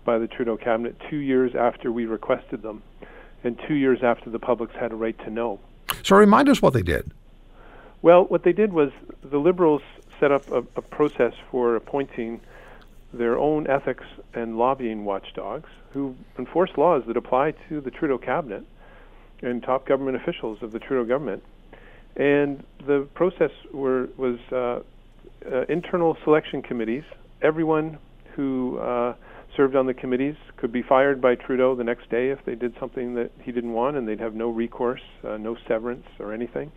Speaker 7: by the Trudeau cabinet two years after we requested them and two years after the public's had a right to know.
Speaker 1: So remind us what they did.
Speaker 7: Well, what they did was the Liberals set up a, a process for appointing their own ethics and lobbying watchdogs who enforce laws that apply to the Trudeau cabinet and top government officials of the Trudeau government and the process were, was uh, uh, internal selection committees. Everyone who uh, served on the committees could be fired by Trudeau the next day if they did something that he didn't want, and they'd have no recourse, uh, no severance or anything.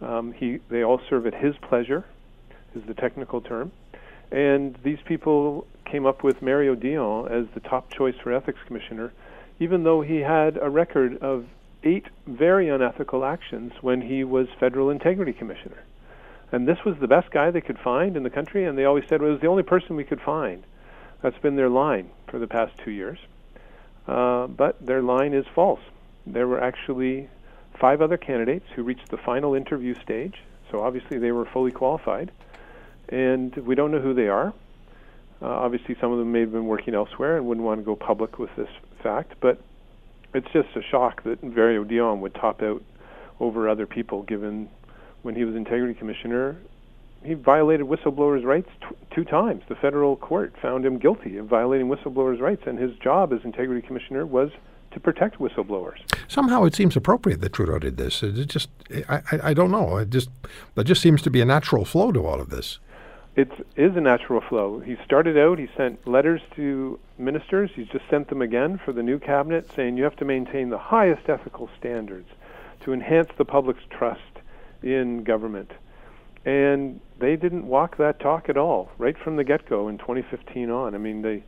Speaker 7: Um, he, they all serve at his pleasure, is the technical term. And these people came up with Mario Dion as the top choice for ethics commissioner, even though he had a record of eight very unethical actions when he was federal integrity commissioner. And this was the best guy they could find in the country, and they always said well, it was the only person we could find. That's been their line for the past two years. Uh, but their line is false. There were actually five other candidates who reached the final interview stage, so obviously they were fully qualified. And we don't know who they are. Uh, obviously, some of them may have been working elsewhere and wouldn't want to go public with this fact, but it's just a shock that Mario Dion would top out over other people, given when he was integrity commissioner, he violated whistleblowers' rights t- two times. The federal court found him guilty of violating whistleblowers' rights, and his job as integrity commissioner was to protect whistleblowers.
Speaker 1: Somehow, it seems appropriate that Trudeau did this. It just, I, I, I don't know. It just, there just seems to be a natural flow to all of this
Speaker 7: it is a natural flow. He started out, he sent letters to ministers. He's just sent them again for the new cabinet saying you have to maintain the highest ethical standards to enhance the public's trust in government. And they didn't walk that talk at all, right from the get-go in 2015 on. I mean, they,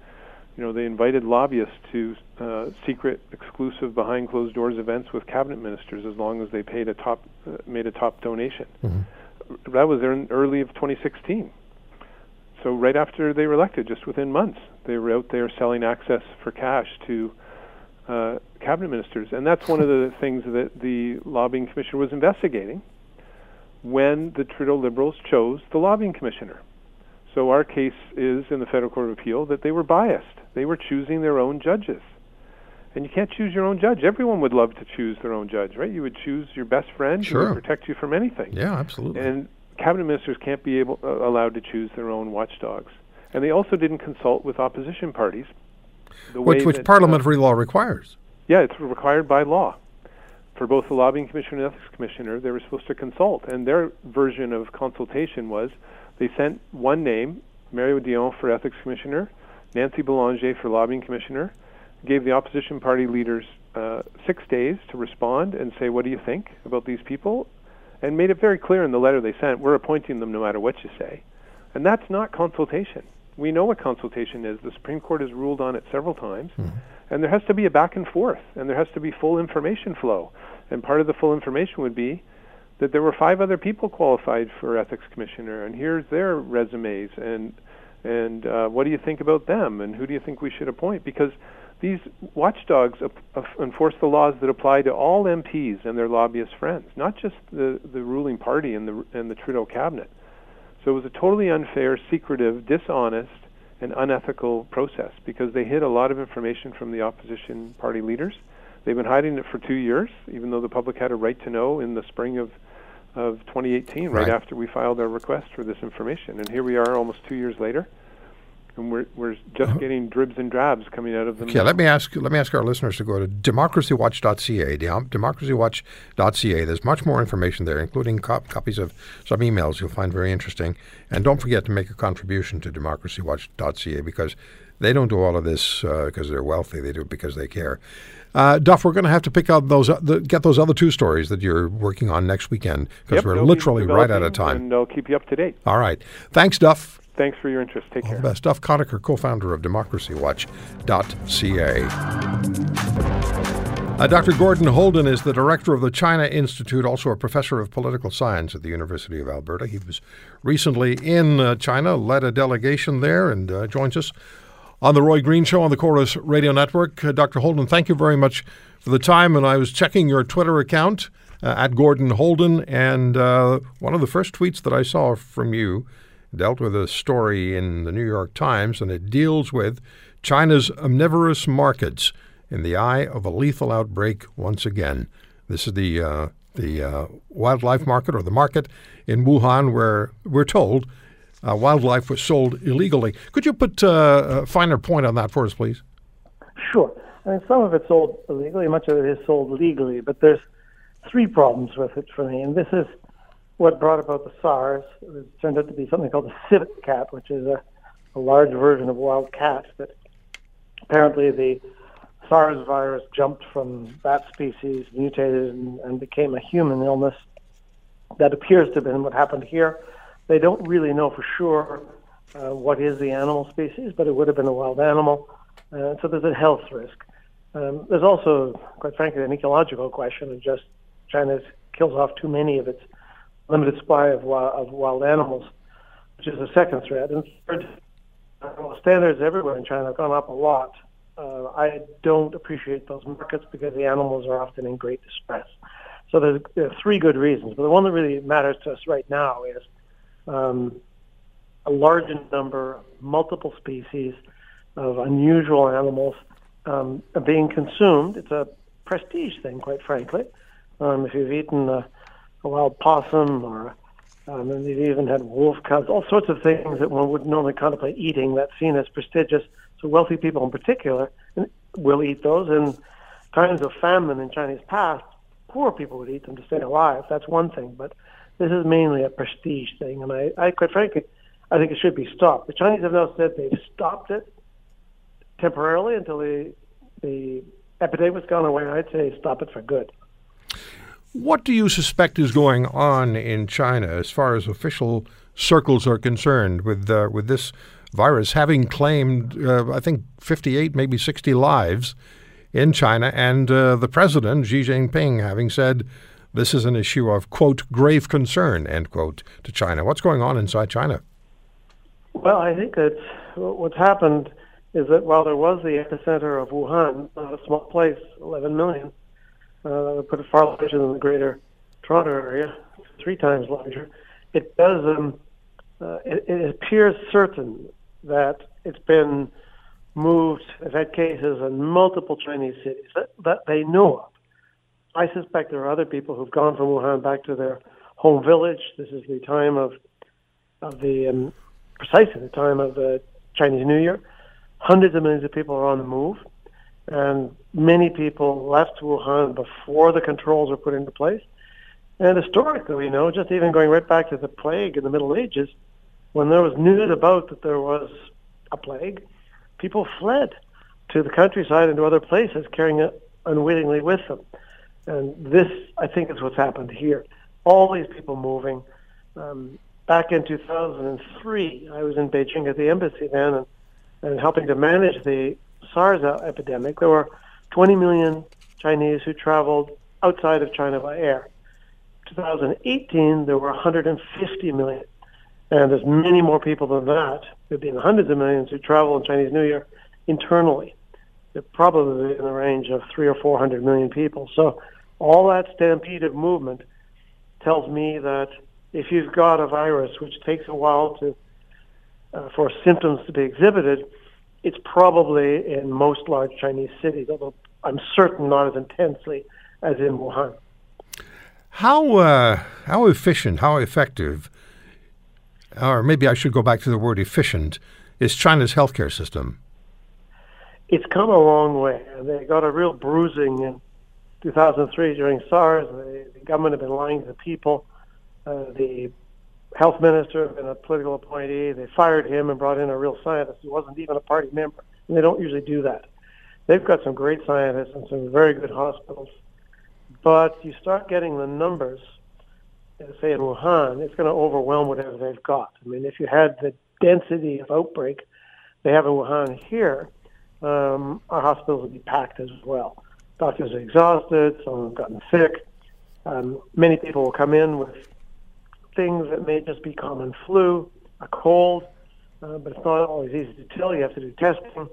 Speaker 7: you know, they invited lobbyists to uh, secret, exclusive, behind closed doors events with cabinet ministers as long as they paid a top, uh, made a top donation. Mm-hmm. That was in early of 2016 so right after they were elected, just within months, they were out there selling access for cash to uh, cabinet ministers, and that's one of the things that the lobbying commissioner was investigating when the Trudeau Liberals chose the lobbying commissioner. So our case is in the Federal Court of Appeal that they were biased. They were choosing their own judges. And you can't choose your own judge. Everyone would love to choose their own judge, right? You would choose your best friend
Speaker 1: Sure.
Speaker 7: who would protect you from anything.
Speaker 1: Yeah, absolutely.
Speaker 7: And cabinet ministers can't be able uh, allowed to choose their own watchdogs. And they also didn't consult with opposition parties. The
Speaker 1: which
Speaker 7: way
Speaker 1: which
Speaker 7: that, uh,
Speaker 1: parliamentary law requires.
Speaker 7: yeah, it's required by law. For both the lobbying commissioner and ethics commissioner, they were supposed to consult, and their version of consultation was they sent one name, Mario Dion for ethics commissioner, Nancy Belanger for lobbying commissioner, gave the opposition party leaders uh, six days to respond and say, "What do you think about these people?" And made it very clear in the letter they sent, "We're appointing them no matter what you say," and that's not consultation. We know what consultation is. The Supreme Court has ruled on it several times. And there has to be a back and forth, and there has to be full information flow. And part of the full information would be that there were five other people qualified for ethics commissioner, and here's their resumes, and and uh, what do you think about them, and who do you think we should appoint? Because these watchdogs enforce the laws that apply to all MPs and their lobbyist friends, not just the the ruling party and the and the Trudeau cabinet. So it was a totally unfair, secretive, dishonest, and unethical process because they hid a lot of information from the opposition party leaders. They've been hiding it for two years, even though the public had a right to know in the spring of of 2018, right,
Speaker 1: Right.
Speaker 7: after we filed our request for this information. And here we are, almost two years later, and we're we're just getting dribs and drabs coming out of them.
Speaker 1: Okay, let me ask let me ask our listeners to go to democracywatch.ca. Democracywatch.ca. There's much more information there, including cop- copies of some emails you'll find very interesting. And don't forget to make a contribution to democracywatch.ca because they don't do all of this because they're wealthy. They do it because they care. Uh, Duff, we're going to have to pick out those, uh, the, get those other two stories that you're working on next weekend because
Speaker 7: Yep,
Speaker 1: we're literally right out of time.
Speaker 7: and I'll keep you up to date.
Speaker 1: All right, thanks, Duff.
Speaker 7: Thanks for your interest. Take
Speaker 1: All
Speaker 7: care.
Speaker 1: the best. Duff Conacher, co-founder of DemocracyWatch.ca. Uh, Dr. Gordon Houlden is the director of the China Institute, also a professor of political science at the University of Alberta. He was recently in uh, China, led a delegation there, and uh, joins us on the Roy Green Show on the Corus Radio Network. Uh, Dr. Houlden, thank you very much for the time. And I was checking your Twitter account uh, at Gordon Houlden, and uh, one of the first tweets that I saw from you dealt with a story in the New York Times, and it deals with China's omnivorous markets in the eye of a lethal outbreak once again. This is the uh, the uh, wildlife market or the market in Wuhan, where we're told uh, wildlife was sold illegally. Could you put uh, a finer point on that for us, please?
Speaker 8: Sure. I mean, some of it's sold illegally, much of it is sold legally, but there's three problems with it for me. And this is what brought about the SARS. It turned out to be something called the civet cat, which is a, a large version of wild cat that apparently the SARS virus jumped from that species, mutated, and, and became a human illness. That appears to have been what happened here. They don't really know for sure uh, what is the animal species, but it would have been a wild animal. Uh, so there's a health risk. Um, there's also, quite frankly, an ecological question of just China kills off too many of its limited supply of, wi- of wild animals, which is a second threat. And third, uh, standards everywhere in China have gone up a lot. Uh, I don't appreciate those markets because the animals are often in great distress. So there's, there are three good reasons, but the one that really matters to us right now is um, a large number, multiple species of unusual animals um, are being consumed. It's a prestige thing, quite frankly. Um, if you've eaten a, a wild possum or um, and they've even had wolf cubs, all sorts of things that one would normally contemplate eating, that's seen as prestigious. So wealthy people in particular will eat those. In times of famine in Chinese past, poor people would eat them to stay alive. That's one thing. But this is mainly a prestige thing. And I, I quite frankly, I think it should be stopped. The Chinese have now said they've stopped it temporarily until the, the epidemic's gone away. I'd say stop it for good.
Speaker 1: What do you suspect is going on in China as far as official circles are concerned with uh, with this virus having claimed, uh, I think, 58, maybe 60 lives in China, and uh, the president, Xi Jinping, having said this is an issue of, quote, grave concern, end quote, to China. What's going on inside China?
Speaker 8: Well, I think that what's happened is that while there was the epicenter of Wuhan, not a small place, 11 million, uh, it far larger than the greater Toronto area, three times larger, it does, um, uh, it, it appears certain that it's been moved, they've had cases in multiple Chinese cities that, that they know of. I suspect there are other people who've gone from Wuhan back to their home village. This is the time of of the um, precisely the time of the Chinese New Year. Hundreds of millions of people are on the move, and many people left Wuhan before the controls were put into place. And historically, we know, just even going right back to the plague in the Middle Ages, when there was news about that there was a plague, people fled to the countryside and to other places, carrying it unwittingly with them. And this, I think, is what's happened here. All these people moving. Um, back in 2003, I was in Beijing at the embassy then and, and helping to manage the SARS epidemic. There were 20 million Chinese who traveled outside of China by air. 2018, there were 150 million. And there's many more people than that. There've been hundreds of millions who travel in Chinese New Year internally. They're probably in the range of three or four hundred million people. So all that stampede of movement tells me that if you've got a virus which takes a while to uh, for symptoms to be exhibited, it's probably in most large Chinese cities, although I'm certain not as intensely as in Wuhan.
Speaker 1: How uh, how efficient, how effective, or maybe I should go back to the word efficient, is China's healthcare system?
Speaker 8: It's come a long way. They got a real bruising in 2003 during SARS. The, the government had been lying to the people. Uh, the health minister and a political appointee. They fired him and brought in a real scientist who wasn't even a party member. And they don't usually do that. They've got some great scientists and some very good hospitals. But you start getting the numbers, say in Wuhan, it's going to overwhelm whatever they've got. I mean, if you had the density of outbreak they have in Wuhan here, um, our hospitals would be packed as well. Doctors are exhausted, some have gotten sick. Um, many people will come in with things that may just be common flu, a cold, uh, but it's not always easy to tell. You have to do testing.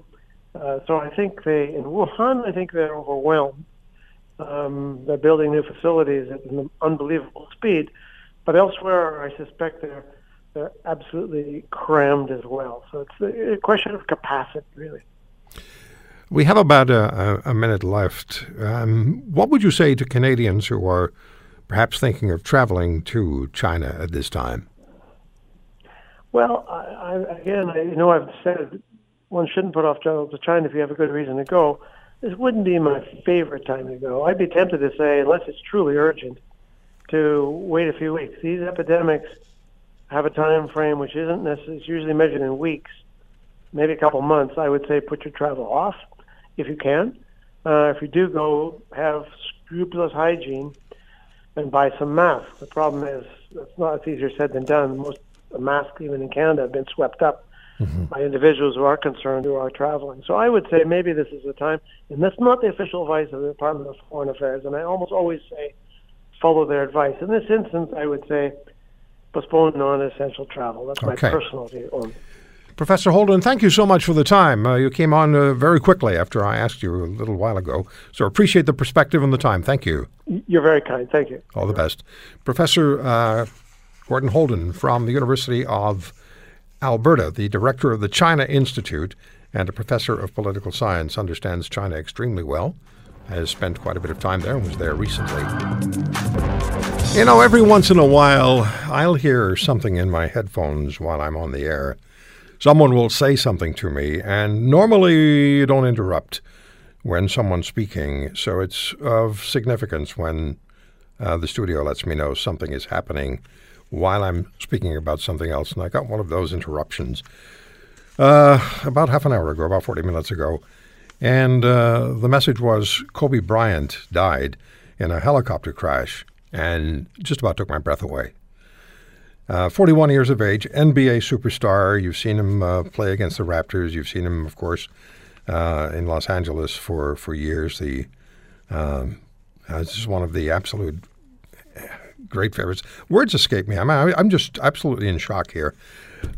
Speaker 8: Uh, so I think they, in Wuhan, I think they're overwhelmed. Um, they're building new facilities at an unbelievable speed, but elsewhere, I suspect they're they're absolutely crammed as well. So it's a question of capacity, really.
Speaker 1: We have about a, a minute left. Um, what would you say to Canadians who are perhaps thinking of traveling to China at this time?
Speaker 8: Well, I, I, again, I, you know, I've said one shouldn't put off travel to China if you have a good reason to go. This wouldn't be my favorite time to go. I'd be tempted to say, unless it's truly urgent, to wait a few weeks. These epidemics have a time frame which isn't necessarily, it's usually measured in weeks, maybe a couple months. I would say put your travel off if you can. Uh, if you do go, have scrupulous hygiene and buy some masks. The problem is it's not it's easier said than done. Most masks, even in Canada, have been swept up mm-hmm. by individuals who are concerned who are traveling. So I would say maybe this is the time, and that's not the official advice of the Department of Foreign Affairs. And I almost always say follow their advice. In this instance, I would say postpone non-essential travel. That's okay. my personal view.
Speaker 1: Professor Houlden, thank you so much for the time. Uh, you came on uh, very quickly after I asked you a little while ago. So appreciate the perspective and the time. Thank you.
Speaker 8: You're very kind. Thank you.
Speaker 1: All the best. Professor uh, Gordon Houlden from the University of Alberta, the director of the China Institute and a professor of political science, understands China extremely well, has spent quite a bit of time there and was there recently. You know, every once in a while, I'll hear something in my headphones while I'm on the air someone will say something to me, and normally you don't interrupt when someone's speaking. So it's of significance when uh, the studio lets me know something is happening while I'm speaking about something else. And I got one of those interruptions uh, about half an hour ago, about 40 minutes ago. And uh, the message was Kobe Bryant died in a helicopter crash and just about took my breath away. Uh, 41 years of age, NBA superstar. You've seen him uh, play against the Raptors. You've seen him, of course, uh, in Los Angeles for, for years. The um, uh, this is one of the absolute great favorites. Words escape me. I'm I'm just absolutely in shock here.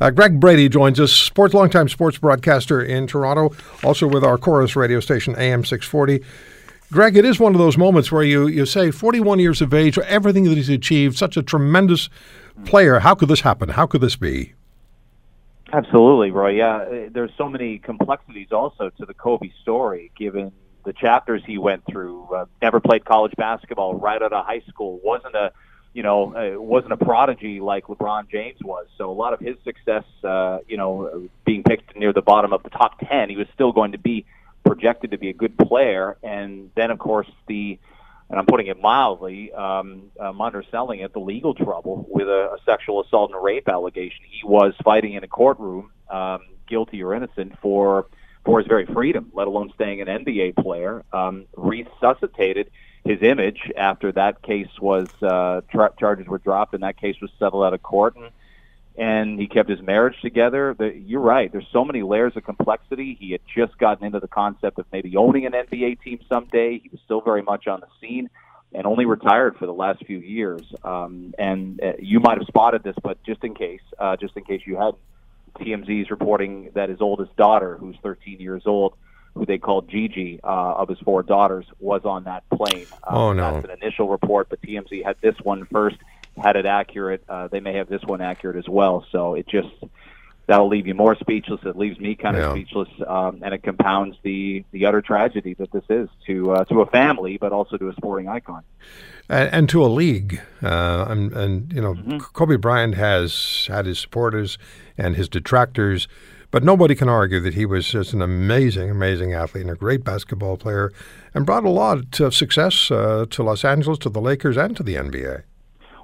Speaker 1: Uh, Greg Brady joins us, sports longtime sports broadcaster in Toronto, also with our Corus radio station AM 640. Greg, it is one of those moments where you, you say, 41 years of age, everything that he's achieved, such a tremendous player. How could this happen? How could this be?
Speaker 9: Absolutely, Roy. Yeah, there's so many complexities also to the Kobe story, given the chapters he went through. Uh, never played college basketball right out of high school. wasn't a you know uh, wasn't a prodigy like LeBron James was. So a lot of his success, uh, you know, being picked near the bottom of the top ten, he was still going to be projected to be a good player. And then of course the and I'm putting it mildly, um, I'm underselling it, the legal trouble with a, a sexual assault and rape allegation. He was fighting in a courtroom, um, guilty or innocent, for for his very freedom, let alone staying an NBA player, um, resuscitated his image after that case was uh, tra- charges were dropped and that case was settled out of court. And, and he kept his marriage together. The, you're right. There's so many layers of complexity. He had just gotten into the concept of maybe owning an NBA team someday. He was still very much on the scene and only retired for the last few years. Um, and uh, you might have spotted this, but just in case, uh, just in case you hadn't, TMZ is reporting that his oldest daughter, who's 13 years old, who they called Gigi, uh, of his four daughters, was on that plane.
Speaker 1: Um, oh no!
Speaker 9: That's an initial report, but TMZ had this one first, had it accurate. Uh, they may have this one accurate as well. So it just that'll leave you more speechless. It leaves me kind of yeah. speechless, um, and it compounds the the utter tragedy that this is to uh, to a family, but also to a sporting icon.
Speaker 1: And, and to a league, uh, and, and, you know, mm-hmm. Kobe Bryant has had his supporters and his detractors, but nobody can argue that he was just an amazing, amazing athlete and a great basketball player, and brought a lot of success uh, to Los Angeles, to the Lakers, and to the NBA.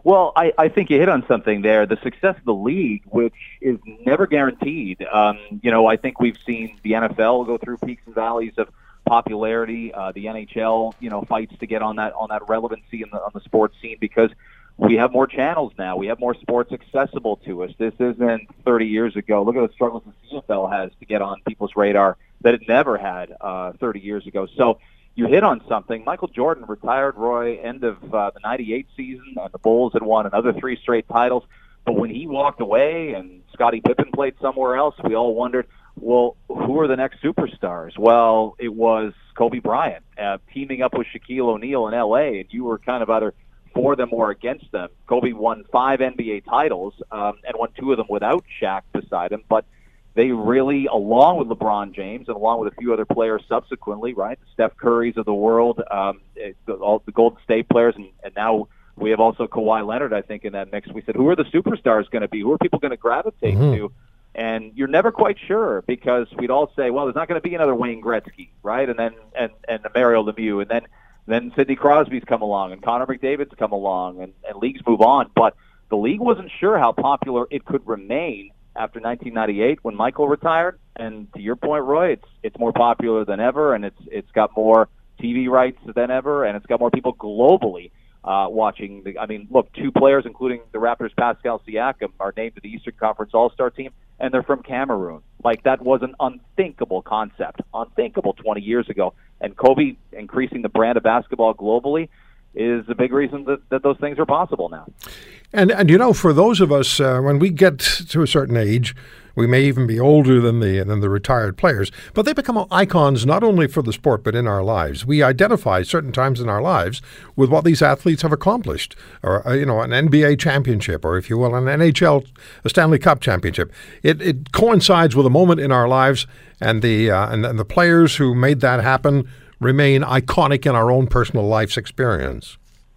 Speaker 9: Well, I, I think you hit on something there. The success of the league, which is never guaranteed. Um, you know, I think we've seen the NFL go through peaks and valleys of popularity. Uh, the NHL, you know, fights to get on that on that relevancy in the, on the sports scene because we have more channels now. We have more sports accessible to us. This isn't 30 years ago. Look at the struggles the CFL has to get on people's radar that it never had uh, 30 years ago. So you hit on something. Michael Jordan retired, Roy, end of uh, the 98 season, and the Bulls had won another three straight titles. But when he walked away and Scottie Pippen played somewhere else, we all wondered, well, who are the next superstars? Well, it was Kobe Bryant uh, teaming up with Shaquille O'Neal in L.A., and you were kind of either for them or against them. Kobe won five NBA titles um, and won two of them without Shaq beside him, but – they really, along with LeBron James and along with a few other players subsequently, right, the Steph Currys of the world, um, all the Golden State players, and, and now we have also Kawhi Leonard, I think, in that mix. We said, who are the superstars going to be? Who are people going to gravitate mm-hmm. to? And you're never quite sure because we'd all say, well, there's not going to be another Wayne Gretzky, right? And then and and Mario Lemieux, and then then Sidney Crosby's come along, and Connor McDavid's come along, and, and leagues move on. But the league wasn't sure how popular it could remain after 1998 when Michael retired. And to your point, Roy, it's it's more popular than ever, and it's it's got more TV rights than ever, and it's got more people globally uh, watching. The, I mean, look, two players, including the Raptors' Pascal Siakam, are named to the Eastern Conference All-Star team, and they're from Cameroon. Like that was an unthinkable concept, unthinkable 20 years ago. And Kobe increasing the brand of basketball globally is a big reason that, that those things are possible now.
Speaker 1: And and you know, for those of us, uh, when we get to a certain age, we may even be older than the than the retired players, but they become icons not only for the sport but in our lives. We identify certain times in our lives with what these athletes have accomplished, or uh, you know, an NBA championship, or if you will, an NHL, a Stanley Cup championship. It it coincides with a moment in our lives, and the uh, and, and the players who made that happen remain iconic in our own personal life's experience.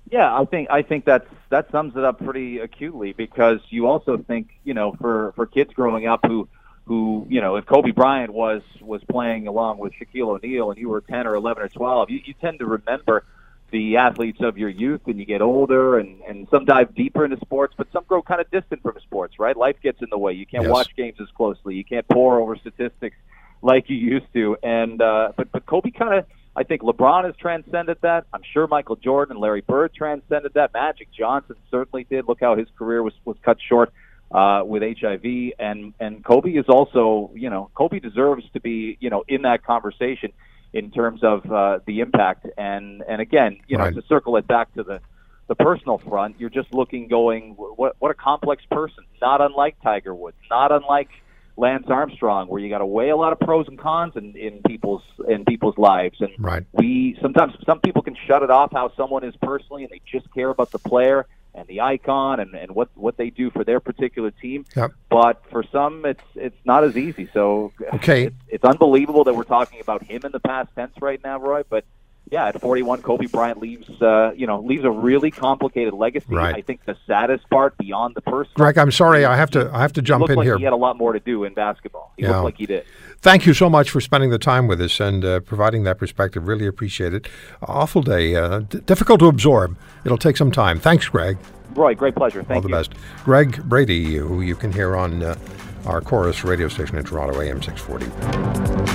Speaker 9: Yeah, I think I think that's that sums it up pretty acutely because you also think you know for for kids growing up who who you know if Kobe Bryant was was playing along with Shaquille O'Neal and you were ten or eleven or twelve, you, you tend to remember the athletes of your youth and you get older and and some dive deeper into sports, but some grow kind of distant from sports. Right, life gets in the way. You can't yes. watch games as closely. You can't pore over statistics like you used to. And uh, but but Kobe kind of I think LeBron has transcended that. I'm sure Michael Jordan and Larry Bird transcended that. Magic Johnson certainly did. Look how his career was was cut short uh, with HIV, and and Kobe is also, you know, Kobe deserves to be, you know, in that conversation in terms of uh, the impact. And and again, you know, to circle it back to the the personal front, you're just looking, going, what what a complex person. Not unlike Tiger Woods. Not unlike Lance Armstrong, where you got to weigh a lot of pros and cons in, in people's in people's lives. And
Speaker 1: right.
Speaker 9: we sometimes some people can shut it off how someone is personally, and they just care about the player and the icon and, and what what they do for their particular team.
Speaker 1: Yep.
Speaker 9: But for some, it's it's not as easy. So
Speaker 1: okay,
Speaker 9: it's, it's unbelievable that we're talking about him in the past tense right now, Roy. But yeah, at 41, Kobe Bryant leaves, uh, you know, leaves a really complicated legacy.
Speaker 1: Right.
Speaker 9: I think the saddest part beyond the person.
Speaker 1: Greg, I'm sorry, I have to, I have to jump in
Speaker 9: like
Speaker 1: here.
Speaker 9: He had a lot more to do in basketball. He
Speaker 1: Yeah.
Speaker 9: looked like he did.
Speaker 1: Thank you so much for spending the time with us and uh, providing that perspective. Really appreciate it. Awful day, uh, d- difficult to absorb. It'll take some time. Thanks, Greg.
Speaker 9: Roy, great pleasure. Thank you.
Speaker 1: All the
Speaker 9: you.
Speaker 1: best. Greg Brady, who you can hear on uh, our Corus radio station in Toronto, AM 640.